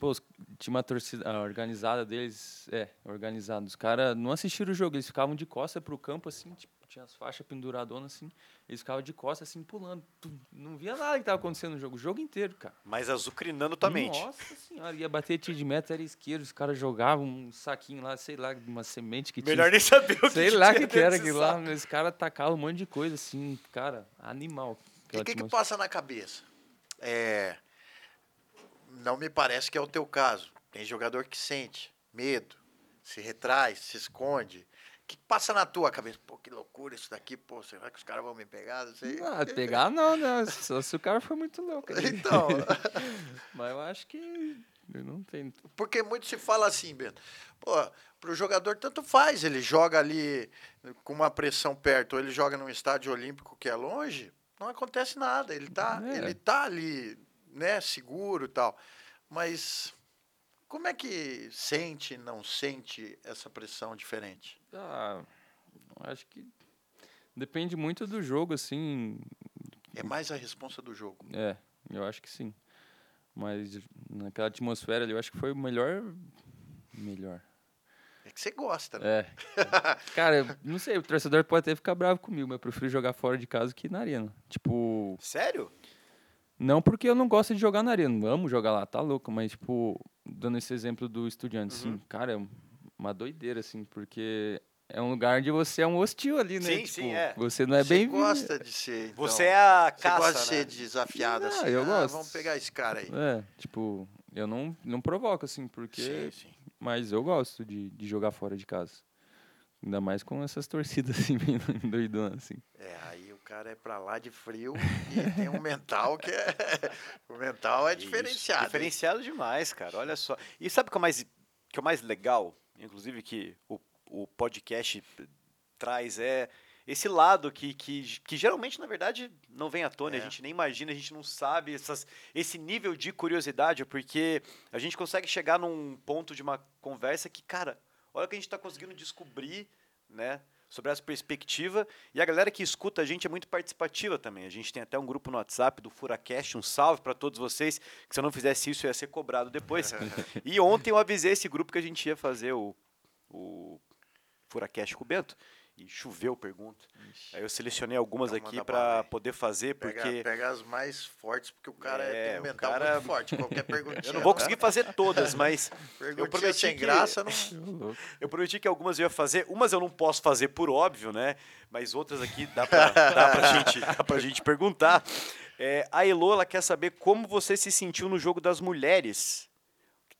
Pô, tinha uma torcida a organizada deles, é, organizada. Os caras não assistiram o jogo, eles ficavam de costa pro campo, assim, tipo, tinha as faixas penduradonas, assim, eles ficavam de costa, assim, pulando. Tum, Não via nada que tava acontecendo no jogo, o jogo inteiro, cara. Mas azucrinando tua mente. Nossa senhora, ia bater tiro de meta, era esquerdo, os caras jogavam um saquinho lá, sei lá, de uma semente que Melhor tinha. nem saber o que Sei lá o que, que era aquilo lá, os caras tacavam um monte de coisa, assim, cara, animal. E o que, que passa na cabeça? É, não me parece que é o teu caso. Tem jogador que sente medo, se retrai, se esconde. O que passa na tua cabeça? Pô, que loucura isso daqui, pô, será que os caras vão me pegar? Não sei. Ah, pegar não, né? Só se o cara foi muito louco. Então, Mas eu acho que não tenho. porque muito se fala assim, Bento. Pô, pro jogador tanto faz, ele joga ali com uma pressão perto, ou ele joga num estádio olímpico que é longe, não acontece nada. Ele tá, É. ele tá ali, né, seguro e tal. Mas como é que sente, não sente essa pressão diferente? Ah, acho que depende muito do jogo, assim. É mais a responsa do jogo. É, eu acho que sim. Mas naquela atmosfera ali, eu acho que foi o melhor. Melhor. É que você gosta, né? É. Cara, eu não sei, o torcedor pode até ficar bravo comigo, mas eu prefiro jogar fora de casa que na arena. Tipo, Sério? Não porque eu não gosto de jogar na arena, amo jogar lá, tá louco, mas tipo, dando esse exemplo do estudiante, Uhum. assim, cara, é uma doideira, assim, porque é um lugar onde você é um hostil ali, né? Sim, tipo, sim, é. Você não é você bem gosta de ser. então, Você é a Você caça, gosta de né? ser desafiado Ah, assim. eu "Ah, gosto." vamos pegar esse cara aí. É, tipo, eu não, não provoco, assim, porque. Sim, sim. Mas eu gosto de, de jogar fora de casa. Ainda mais com essas torcidas, assim, bem doidonas, assim. É, aí cara é pra lá de frio e tem um mental que é. O mental é diferenciado. Diferenciado demais, cara. Olha só. E sabe o que é o mais, que é mais legal, inclusive que o, o podcast traz é esse lado que, que, que geralmente, na verdade, não vem à tona, É. a gente nem imagina, a gente não sabe essas, esse nível de curiosidade, porque a gente consegue chegar num ponto de uma conversa que, cara, olha o que a gente está conseguindo descobrir, né? Sobre essa perspectiva. E a galera que escuta a gente é muito participativa também. A gente tem até um grupo no WhatsApp do Furacast. Um salve para todos vocês. Que se eu não fizesse isso, eu ia ser cobrado depois. e ontem eu avisei esse grupo que a gente ia fazer o, o Furacast com o Bento. E choveu pergunta. Aí eu selecionei algumas Então aqui para poder fazer, Pega, porque pega as mais fortes, porque o cara É, tem um mental cara- muito forte. Qualquer perguntinha. eu não vou conseguir fazer todas, mas eu prometi sem que- graça, não. eu prometi que algumas eu ia fazer. Umas eu não posso fazer por óbvio, né? Mas outras aqui dá pra, dá pra, gente, dá pra gente perguntar. É, a Elo, ela quer saber como você se sentiu no jogo das mulheres.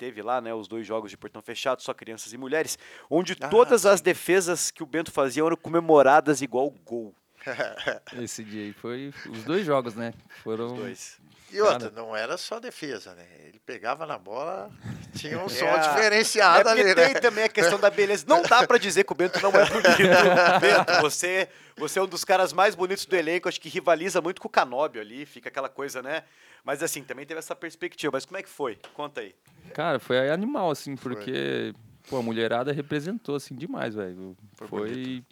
Teve lá, né? Os dois jogos de portão fechado, só crianças e mulheres. Onde Ah, todas as defesas que o Bento fazia eram comemoradas igual gol. Esse dia aí foi os dois jogos, né? Foram Os dois. E outra, Cara. não era só defesa, né? Ele pegava na bola, tinha um som É, diferenciado é ali, né? tem também a questão da beleza. Não dá pra dizer que o Bento não é bonito. Bento, você, você é um dos caras mais bonitos do elenco, acho que rivaliza muito com o Canóbio ali, fica aquela coisa, né? Mas assim, também teve essa perspectiva. Mas como é que foi? Conta aí. Cara, foi animal, assim, porque pô, a mulherada representou, assim, demais, velho. Foi Foi,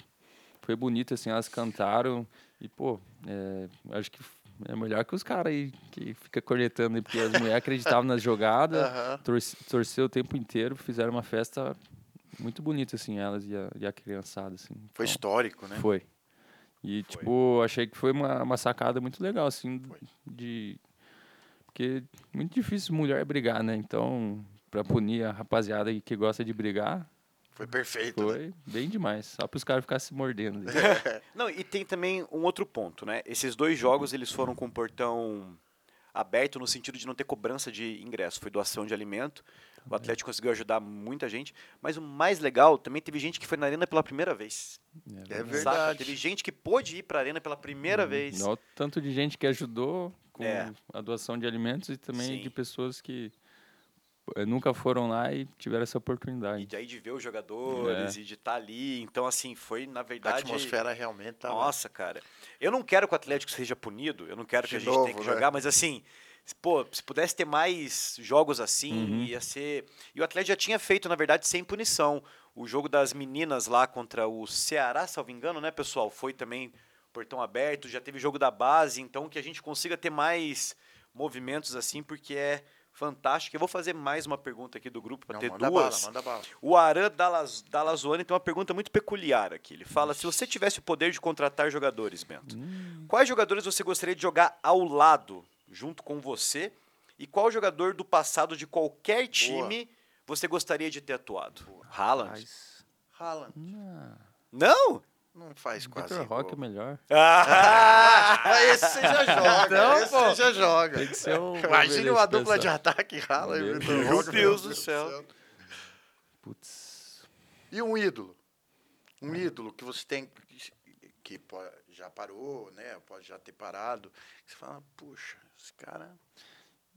foi, bonito, assim, elas cantaram e, pô, é, acho que é melhor que os caras aí que fica cornetando aí, porque as mulheres acreditavam nas jogadas, Aham. torce, torceu o tempo inteiro, fizeram uma festa muito bonita, assim, elas e a, e a criançada, assim. Foi Então, histórico, né? Foi. E, tipo, achei que foi uma, uma sacada muito legal, assim, de... Porque é muito difícil mulher brigar, né? Então, pra punir a rapaziada que gosta de brigar, Foi perfeito. né? foi bem demais. Só pros caras ficarem se mordendo. Não, e tem também um outro ponto, né? Esses dois jogos, eles foram com o portão aberto no sentido de não ter cobrança de ingresso. Foi doação de alimento. O Atlético conseguiu ajudar muita gente. Mas o mais legal, também teve gente que foi na arena pela primeira vez. É Saca? verdade. Teve gente que pôde ir pra arena pela primeira vez. Olha o tanto de gente que ajudou com É. a doação de alimentos e também Sim. de pessoas que nunca foram lá e tiveram essa E oportunidade. de aí de ver os jogadores e de estar ali. Então, assim, foi, na A verdade. atmosfera realmente tava... Nossa, cara. Eu não quero que o Atlético seja punido, eu não quero que De a gente novo, tenha que né? jogar, mas assim, se- pô, se pudesse ter mais jogos assim, Uhum. ia ser. E o Atlético já tinha feito, na verdade, sem punição. O jogo das meninas lá contra o Ceará, salvo engano, né, pessoal? Foi também portão aberto, já teve jogo da base, então que a gente consiga ter mais movimentos assim, porque é fantástico. Eu vou fazer mais uma pergunta aqui do grupo para Não, ter manda duas. bala, manda bala. O Aran Dallas, Dalazuani tem uma pergunta muito peculiar aqui. Ele fala: se você tivesse o poder de contratar jogadores, Bento, quais jogadores você gostaria de jogar ao lado, junto com você? E qual jogador do passado de qualquer time você gostaria de ter atuado? Haaland? Mas, Haaland. ah, Não? Não faz quase Vitor Roque é melhor. Ah! Esse você já joga. Não, esse pô. você já joga. Tem que ser um Imagine uma dupla de ataque, Haaland e Meu Vitor Deus do céu. Putz. E um ídolo? Um ídolo que você tem que já parou, né? Pode já ter parado. Você fala, puxa, esse cara.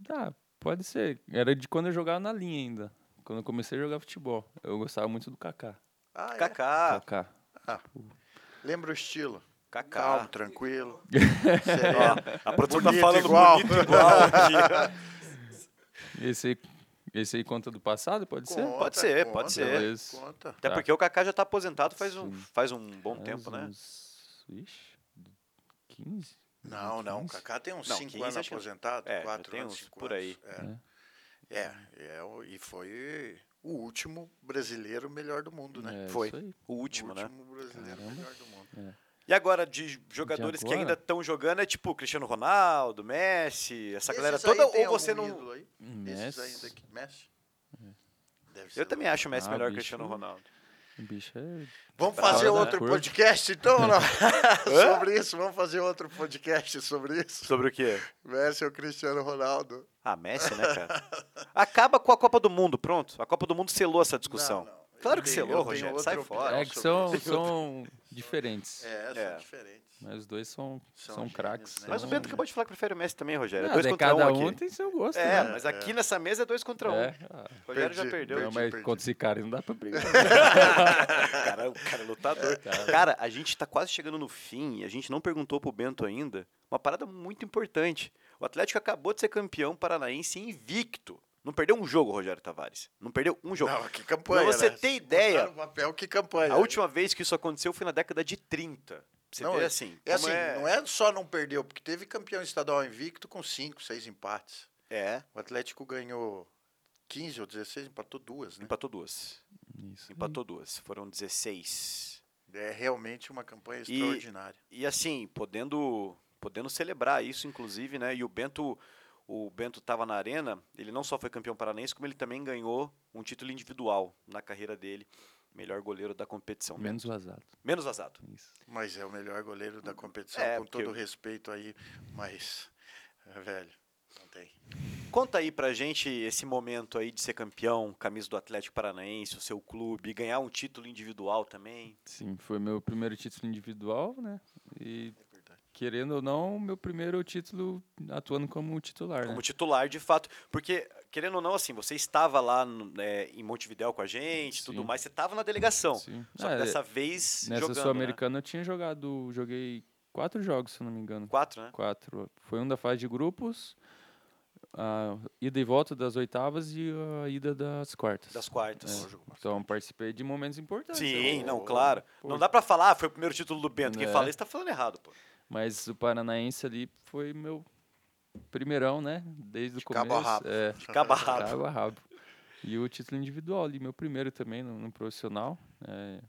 Ah, pode ser. Era de quando eu jogava na linha ainda. Quando eu comecei a jogar futebol. Eu gostava muito do Kaká. Ah, é? Kaká. Kaká. Lembra o estilo. Kaká. Calmo, tranquilo. Ó, a produção tá Bonito falando igual. bonito igual aqui. Esse aí, esse aí conta do passado, pode ser? Conta, Pode ser, conta, pode ser. Conta. Até Tá. porque o Kaká já tá aposentado faz um, faz um bom Faz tempo, né? uns- Ixi, 15? Não, não. O 15? Kaká tem uns Não, 5 15 anos aposentado. é, já 4 tem anos, uns por aí. É. É, é, o- e foi o último brasileiro melhor do mundo, né? É, Foi. isso aí. O último, o né? último brasileiro Caramba. melhor do mundo. E agora, de jogadores que agora? ainda estão jogando, é tipo Cristiano Ronaldo, Messi, essa galera Esses aí toda, ou você não. aí? Esses Messi. ainda aqui. Messi? Deve Eu também acho o Messi Ah, melhor que. Cristiano Ronaldo. O bicho é. Vamos fazer né? outro Curto. podcast, então, não? sobre isso? Vamos fazer outro podcast sobre isso? Sobre o quê? Messi ou Cristiano Ronaldo? Ah, Messi, né, cara? Acaba com a Copa do Mundo, pronto. A Copa do Mundo selou essa discussão. Não, não. Claro Eu que tenho- selou, Rogério. Sai fora. É que são, são diferentes. É, são É. diferentes. Mas os dois são, São são, craques. né? Mas o Bento acabou de falar que prefere o Messi também, Rogério. É Ah, dois de contra cada um um aqui. tem seu gosto, É, né? mas aqui nessa mesa é dois contra um. É, ah, O Rogério já Perdi, perdeu. não, perdi, mas perdi. contra esse cara não dá pra brigar. cara, o cara é lutador. Cara, a gente tá quase chegando no fim e a gente não perguntou pro Bento ainda uma parada muito importante. O Atlético acabou de ser campeão paranaense invicto. Não perdeu um jogo, Rogério Tavares. Não perdeu um jogo. Não, que campanha, Pra você né? ter ideia, botar no papel, que campanha. A última vez que isso aconteceu foi na década de 30. Você Não, vê é- assim. É assim, não é só não perdeu, porque teve campeão estadual invicto com 5, 6 empates. É, O Atlético ganhou 15 ou 16, empatou duas, né? empatou duas. Isso. Empatou duas. Foram 16. É realmente uma campanha extraordinária. E assim, podendo, podendo celebrar isso, inclusive, né? E o Bento, o Bento estava na arena, ele não só foi campeão paranense, como ele também ganhou um título individual na carreira dele. Melhor goleiro da competição. Menos vazado. Menos vazado. Isso. Mas é o melhor goleiro da competição, É, com todo eu- respeito aí, mas, é, velho, não tem. Conta aí pra gente esse momento aí de ser campeão, camisa do Atlético Paranaense, o seu clube, ganhar um título individual também. Sim, foi meu primeiro título individual, né? E É querendo ou não, meu primeiro título atuando como titular, Como né? titular, de fato. Porque, querendo ou não, assim, você estava lá no- é, em Montevidéu com a gente, tudo Sim. mais, você estava na delegação. Sim. Só Ah, que é, dessa vez Nessa jogando, Sul-Americana eu tinha jogado, joguei quatro jogos, se eu não me engano. né? Quatro, né? Quatro. Foi um da fase de grupos, a ida e volta das oitavas e a ida das quartas. Das quartas. É, Então participei de momentos importantes. Sim, né? não, Pô, claro. pô. Não dá pra falar, ah, foi o primeiro título do Bento. Quem É. fala isso tá falando errado, pô. Mas o Paranaense ali foi meu primeirão, né? Desde o cabo a começo. rabo. É, Cabo a rabo. cabo a rabo. E o título individual ali, meu primeiro também no, no profissional. É,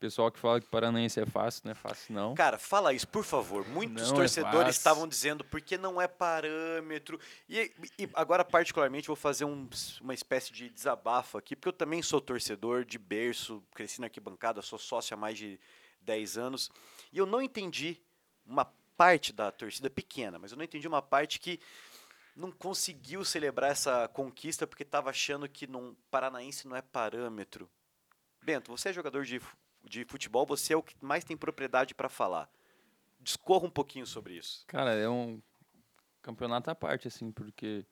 pessoal que fala que Paranaense é fácil, não é fácil não. Cara, fala isso, por favor. Muitos Não é torcedores fácil. estavam dizendo porque não é parâmetro. E, e agora, particularmente, vou fazer um- uma espécie de desabafo aqui, porque eu também sou torcedor de berço, cresci na arquibancada, sou sócio há mais de 10 anos. E eu não entendi uma parte da torcida pequena, mas eu não entendi uma parte que não conseguiu celebrar essa conquista porque estava achando que não, Paranaense não é parâmetro. Bento, você é jogador de, de futebol, você é o que mais tem propriedade para falar. Discorra um pouquinho sobre isso. Cara, é um campeonato à parte, assim, porque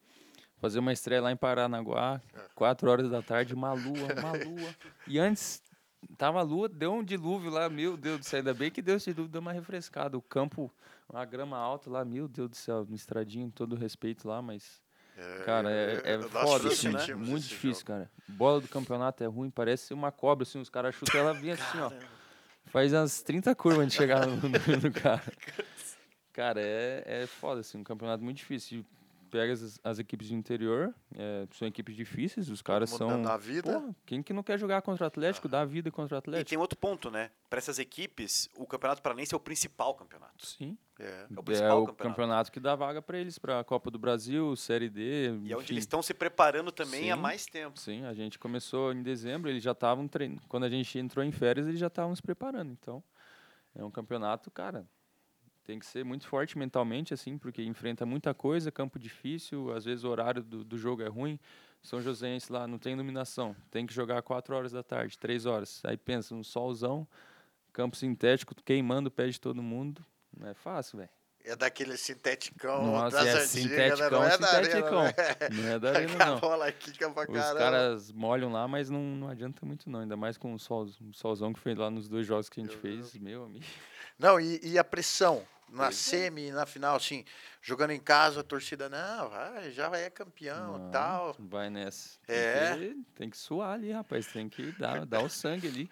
fazer uma estreia lá em Paranaguá, quatro horas da tarde, uma lua, uma lua. E antes tava a lua, deu um dilúvio lá, meu Deus do céu, ainda bem que deu esse dilúvio, deu uma refrescada. O campo, uma grama alta lá, meu Deus do céu, no estradinho, todo respeito lá, mas. Cara, é, é nós foda, assim, né? muito difícil, jogo. cara. Bola do campeonato é ruim, parece uma cobra, assim, os caras chutam ela vem assim, ó. Faz umas 30 curvas antes de chegar no, no, no cara. Cara, é, é foda, assim, um campeonato muito difícil. Pega as, as equipes do interior, é, são equipes difíceis, os caras são... dando a vida. Pô, quem que não quer jogar contra o Atlético, dá a vida contra o E Atlético. tem outro ponto, né? Para essas equipes, o Campeonato Paranense é o principal campeonato. Sim, É. É o é principal o campeonato. campeonato. que dá vaga pra eles, pra Copa do Brasil, Série D, E é onde enfim. eles estão se preparando também há Sim. mais tempo. Sim, a gente começou em dezembro, eles já estavam treinando. Quando a gente entrou em férias, eles já estavam se preparando. Então, é um campeonato, cara, tem que ser muito forte mentalmente, assim, porque enfrenta muita coisa, campo difícil, às vezes o horário do, do jogo é ruim. São Joséense lá não tem iluminação, tem que jogar 4 horas da tarde, 3 horas. Aí pensa, um solzão, campo sintético, queimando o pé de todo mundo. Não é fácil, velho. É daquele sinteticão Nossa, das é antigas, sinteticão, né? Não é sinteticão. arena? Não é da arena, A não. bola quica pra Os caramba. caras molham lá, mas não, não adianta muito não. Ainda mais com o sol, o solzão que foi lá nos dois jogos que a gente fez. Meu amigo. Não, e, e a pressão na Pois é. semi, na final, assim, jogando em casa, a torcida, não, vai, já é campeão Não, tal. Vai nessa. Tem É. que, tem que suar ali, rapaz. Tem que dar, dar o sangue ali.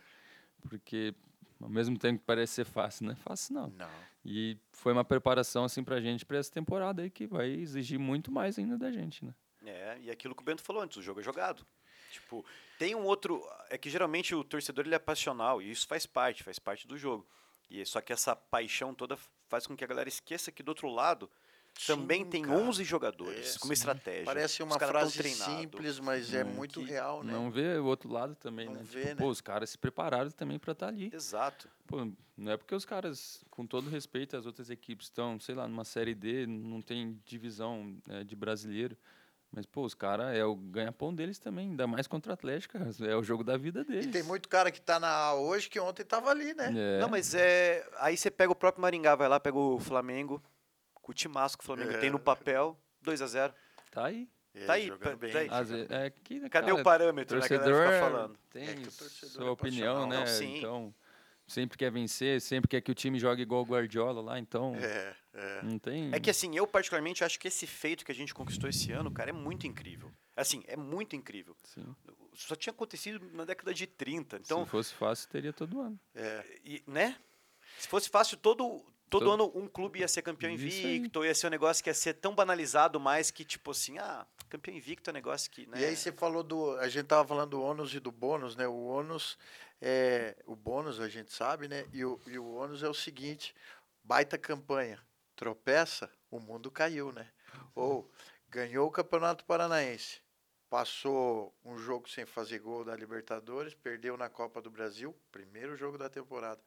Porque ao mesmo tempo que parece ser fácil, não é fácil não. Não. E foi uma preparação assim pra gente pra essa temporada aí que vai exigir muito mais ainda da gente, né? É, e aquilo que o Bento falou antes, o jogo é jogado. Tipo, tem um outro. É que geralmente o torcedor ele é passional, e isso faz parte, faz parte do jogo. E só que essa paixão toda faz com que a galera esqueça que do outro lado também Sim, tem cara. 11 jogadores É, com uma estratégia. Parece uma frase simples, mas é Não, muito real, né? Não vê o outro lado também, Não né? vê, tipo, né? pô, os caras se prepararam também pra estar ali. Exato. Pô, não é porque os caras, com todo respeito, as outras equipes estão, sei lá, numa série D, não tem divisão eh, de brasileiro. Mas, pô, os caras é o ganha-pão deles também, ainda mais contra o Atlético, é o jogo da vida deles. E tem muito cara que tá na A hoje que ontem tava ali, né? É, Não, mas é. Aí você pega o próprio Maringá, vai lá, pega o Flamengo, com o timasco que o Flamengo É. tem no papel, 2 a 0 tá aí. Tá aí, tá- bem, tá aí. Vezes, é que, né, Cadê cara, o parâmetro, né? Que a torcedor galera fica falando. tem É que o torcedor sua é opinião, né? Não, sim. Então, sempre quer vencer, sempre quer que o time jogue igual o Guardiola lá, então É, é. não tem... É que assim, eu particularmente acho que esse feito que a gente conquistou esse ano, cara, é muito incrível. Assim, é muito incrível. Sim. Só tinha acontecido na década de 30. Então, Se fosse fácil, teria todo ano. e- né? Se fosse fácil, todo, todo Todo- ano um clube ia ser campeão invicto, ia ser um negócio que ia ser tão banalizado mais que, tipo assim, ah, campeão invicto é um negócio que. Né, E aí você falou do. A gente tava falando do ônus e do bônus, né? O ônus é. O bônus a gente sabe, né? E o, e o ônus é o seguinte: baita campanha. Tropeça, o mundo caiu, né? Ou ganhou o Campeonato Paranaense. Passou um jogo sem fazer gol da Libertadores, perdeu na Copa do Brasil, primeiro jogo da temporada.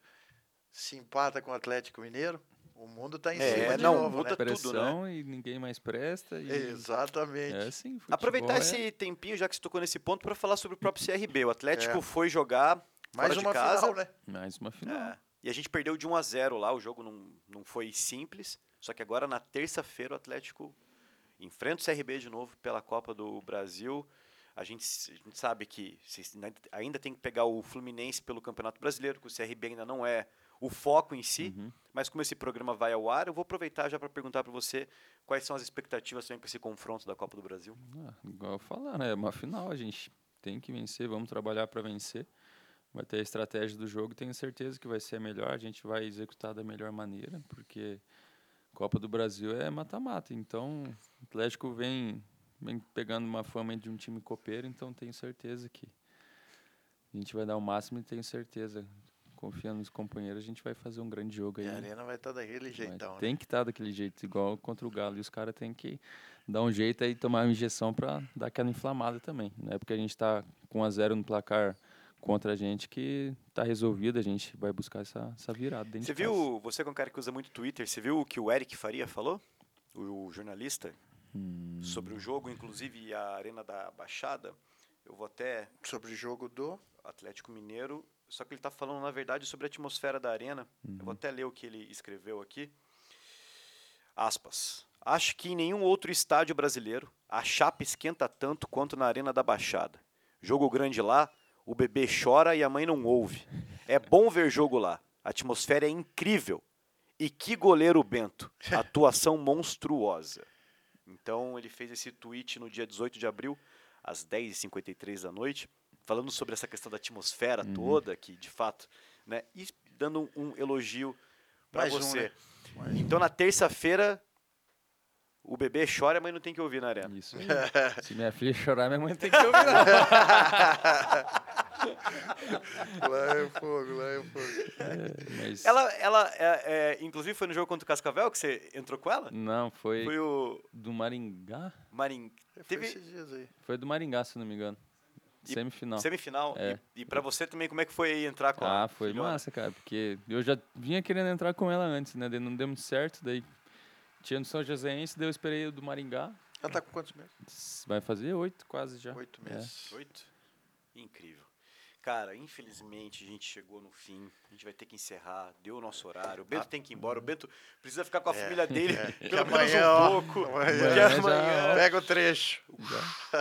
Se empata com o Atlético Mineiro, o mundo tá em É, cima de não, novo, muda né? tudo, Pressão e ninguém mais presta. E Exatamente. É assim, Aproveitar é- esse tempinho, já que você tocou nesse ponto, para falar sobre o próprio CRB. O Atlético É. foi jogar Mais fora uma casa. final, né? Mais uma final. É, e a gente perdeu de 1 a 0 lá, o jogo não, não foi simples. Só que agora, na terça-feira, o Atlético enfrenta o CRB de novo pela Copa do Brasil. A gente, a gente sabe que ainda tem que pegar o Fluminense pelo Campeonato Brasileiro, que o CRB ainda não é o foco em si. Uhum. Mas como esse programa vai ao ar, eu vou aproveitar já para perguntar para você quais são as expectativas também para esse confronto da Copa do Brasil. Ah, igual eu falar, né? É uma final, a gente tem que vencer, vamos trabalhar para vencer. Vai ter a estratégia do jogo, tenho certeza que vai ser a melhor, a gente vai executar da melhor maneira, porque Copa do Brasil é mata-mata. Então, o Atlético vem, vem pegando uma fama de um time copeiro, então tenho certeza que a gente vai dar o máximo e tenho certeza, confiando nos companheiros, a gente vai fazer um grande jogo aí. E a né? arena vai estar daquele Mas jeitão, né? Tem que estar daquele jeito, igual contra o Galo. E os caras têm que dar um jeito aí, tomar uma injeção para dar aquela inflamada também. Não é porque a gente está com 1 a 0 no placar contra a gente que tá resolvido, a gente vai buscar essa, essa virada dentro Você de casa. viu, você que é um cara que usa muito Twitter, você viu o que o Eric Faria falou? O, o jornalista? Hum. Sobre o jogo, inclusive a Arena da Baixada. Eu vou até Sobre o jogo do. Atlético Mineiro, só que ele está falando, na verdade, sobre a atmosfera da arena. Eu Uhum. vou até ler o que ele escreveu aqui. Aspas. Acho que em nenhum outro estádio brasileiro a chapa esquenta tanto quanto na Arena da Baixada. Jogo grande lá, o bebê chora e a mãe não ouve. É bom ver jogo lá. A atmosfera é incrível. E que goleiro Bento. Atuação monstruosa. Então ele fez esse tweet no dia 18 de abril, às 10h53 da noite, falando sobre essa questão da atmosfera Uhum. toda, que de fato, né? E dando um, elogio para um, você. né? Um. Então na terça-feira o bebê chora a mãe não tem que ouvir na arena. Isso aí. Se minha filha chorar, minha mãe tem que ouvir. não. Lá é fogo, lá é fogo. É, mas Ela, ela é, é, inclusive foi no jogo contra o Cascavel que você entrou com ela? não, foi, Foi o do Maringá? Marim. Foi Teve esses dias aí. Foi do Maringá, se não me engano. E- Semifinal. semifinal. É. E, e para você também, como é que foi entrar com a Ah, foi filhona? massa, cara, porque eu já vinha querendo entrar com ela antes, né? Daí não deu muito certo, daí tinha no São Joséense, daí eu esperei o do Maringá. Ela tá com quantos meses? Vai fazer oito quase já. Oito É. meses. Oito? Incrível. Cara, infelizmente a gente chegou no fim. A gente vai ter que encerrar. Deu o nosso horário. O Bento tem que ir embora. O Bento precisa ficar com a É, família dele é. pelo Que menos um ó, pouco. amanhã amanhã Pega o trecho.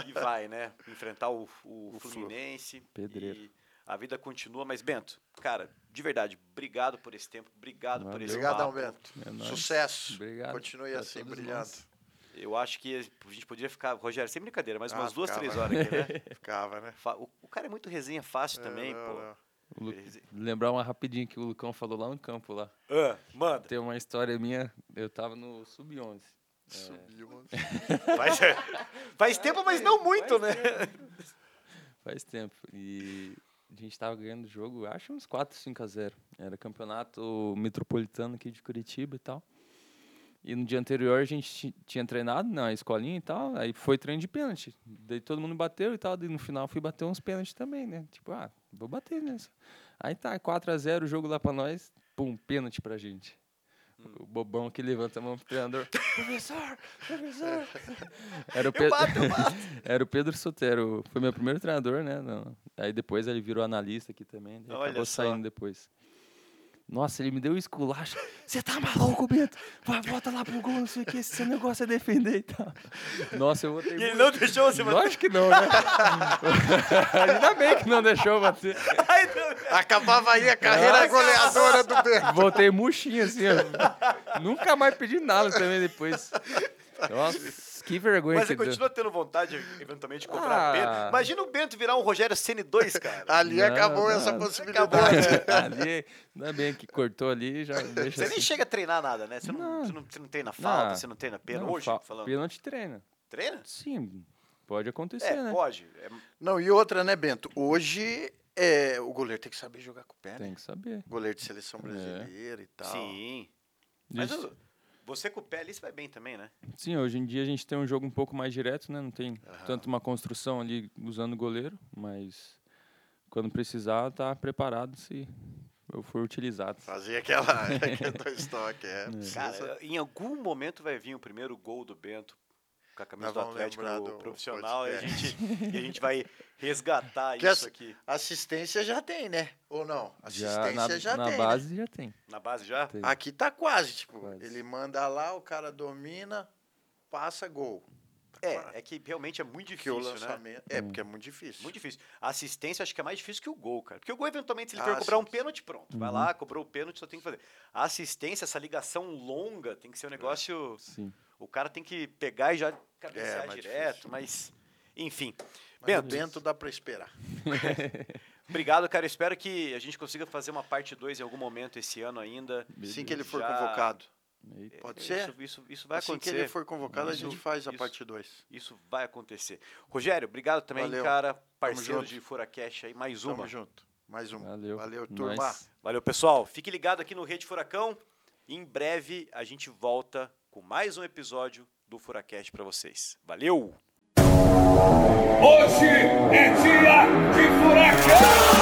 e vai, né? Enfrentar o, o, O Flu. Fluminense. Pedreiro. E a vida continua. Mas, Bento, cara, de verdade, obrigado por esse tempo. Obrigado por Valeu. esse Obrigadão, papo. Bento. É. Sucesso. Obrigado Continue pra assim, brilhando. nós. Eu acho que a gente poderia ficar, Rogério, sem brincadeira, mais Ah, umas duas, ficava, três horas aqui, né? Ficava, né? O, o cara é muito resenha fácil também, É, não, pô. não. Lu- Lembrar uma rapidinho que o Lucão falou lá no campo lá. Ah, manda. Tem uma história minha, eu tava no Sub-11. Subiu, mano. Faz, faz tempo, mas não muito, né? Faz tempo. E a gente tava ganhando o jogo, acho uns 4, 5 a 0. Era campeonato metropolitano aqui de Curitiba e tal. E no dia anterior a gente ti- tinha treinado na escolinha e tal, aí foi treino de pênalti. Daí todo mundo bateu e tal, e no final fui bater uns pênaltis também, né? Tipo, ah, vou bater nessa. Aí tá, 4 a 0 o jogo lá pra nós, pum, pênalti pra gente. O bobão que levanta a mão pro treinador. professor, professor. Era o, Pedro, era o Pedro Sotero. Foi meu primeiro treinador, né? Não. Aí depois ele virou analista aqui também. Olha acabou só. saindo depois. Nossa, ele me deu um esculacho. Você tá maluco, Bento? Vai, volta lá pro gol, não sei o que. Esse seu negócio é defender e tal. Nossa, eu votei E ele não deixou você bater. Lógico que não, né? Ainda bem que não deixou bater. Acabava aí a carreira Nossa. goleadora do Bento. Voltei murchinho assim, ó. Nunca mais pedi nada também depois. Nossa, que vergonha Mas você deu. continua tendo vontade, eventualmente, de comprar Ah. Bento. Imagina o Bento virar um Rogério CN2, cara. Ali Não, acabou não. essa Acabou, possibilidade. né? ali, ainda bem que cortou ali, já deixa Você nem assim. chega a treinar nada, né? Você não, Não. você não, você não treina falta, Não. você não treina pênalti. Não, Hoje, fa- falando. Pênalti treina. Treina? Sim, Pode acontecer, É, né? pode. É, Não, e outra, né, Bento? Hoje é, o goleiro tem que saber jogar com o pé, né? Tem que saber. Goleiro de seleção brasileira e tal. sim. Mas Isso. Você com o pé ali, você vai bem também, né? Sim, hoje em dia a gente tem um jogo um pouco mais direto, né? Não tem tanto uma construção ali usando o goleiro, mas quando precisar, tá preparado se eu for utilizado. Fazer aquela, aquele dois toques, é. precisa. Cara, em algum momento vai vir o primeiro gol do Bento com a camisa do Atlético do profissional e a, gente, e a gente vai resgatar Que isso aqui. Assistência já tem, né? Ou não? Assistência na já, na tem. né? base já tem. Na base já? tem. Aqui tá quase, tipo, Quase. ele manda lá, o cara domina, passa gol. É, é que realmente é muito Porque o difícil, né? lançamento. É, porque é muito difícil. Muito difícil. A assistência acho que é mais difícil que o gol, cara. Porque o gol, eventualmente, se ele Ah, for cobrar um pênalti, pronto. Vai lá, cobrou o pênalti, só tem que fazer. A assistência, essa ligação longa, tem que ser um negócio. Sim. O cara tem que pegar e já cabecear É, mais direto, difícil. mas. Enfim. Mas Bento, o Bento dá pra esperar. obrigado, cara. Espero que a gente consiga fazer uma parte 2 em algum momento esse ano ainda. Assim que ele for Já- convocado. Eita. Pode Isso- ser? Isso, isso vai assim acontecer. que ele for convocado, a Isso- gente faz a isso. parte 2. Isso vai acontecer. Rogério, obrigado também, Valeu. cara. Parceiro junto. de Furacash aí, mais uma. Tamo junto. Mais um. Valeu. Valeu, turma. Nós. Valeu, pessoal. Fique ligado aqui no Rede Furacão. Em breve a gente volta com mais um episódio do Furacast para vocês. Valeu! Hoje é dia de furacão!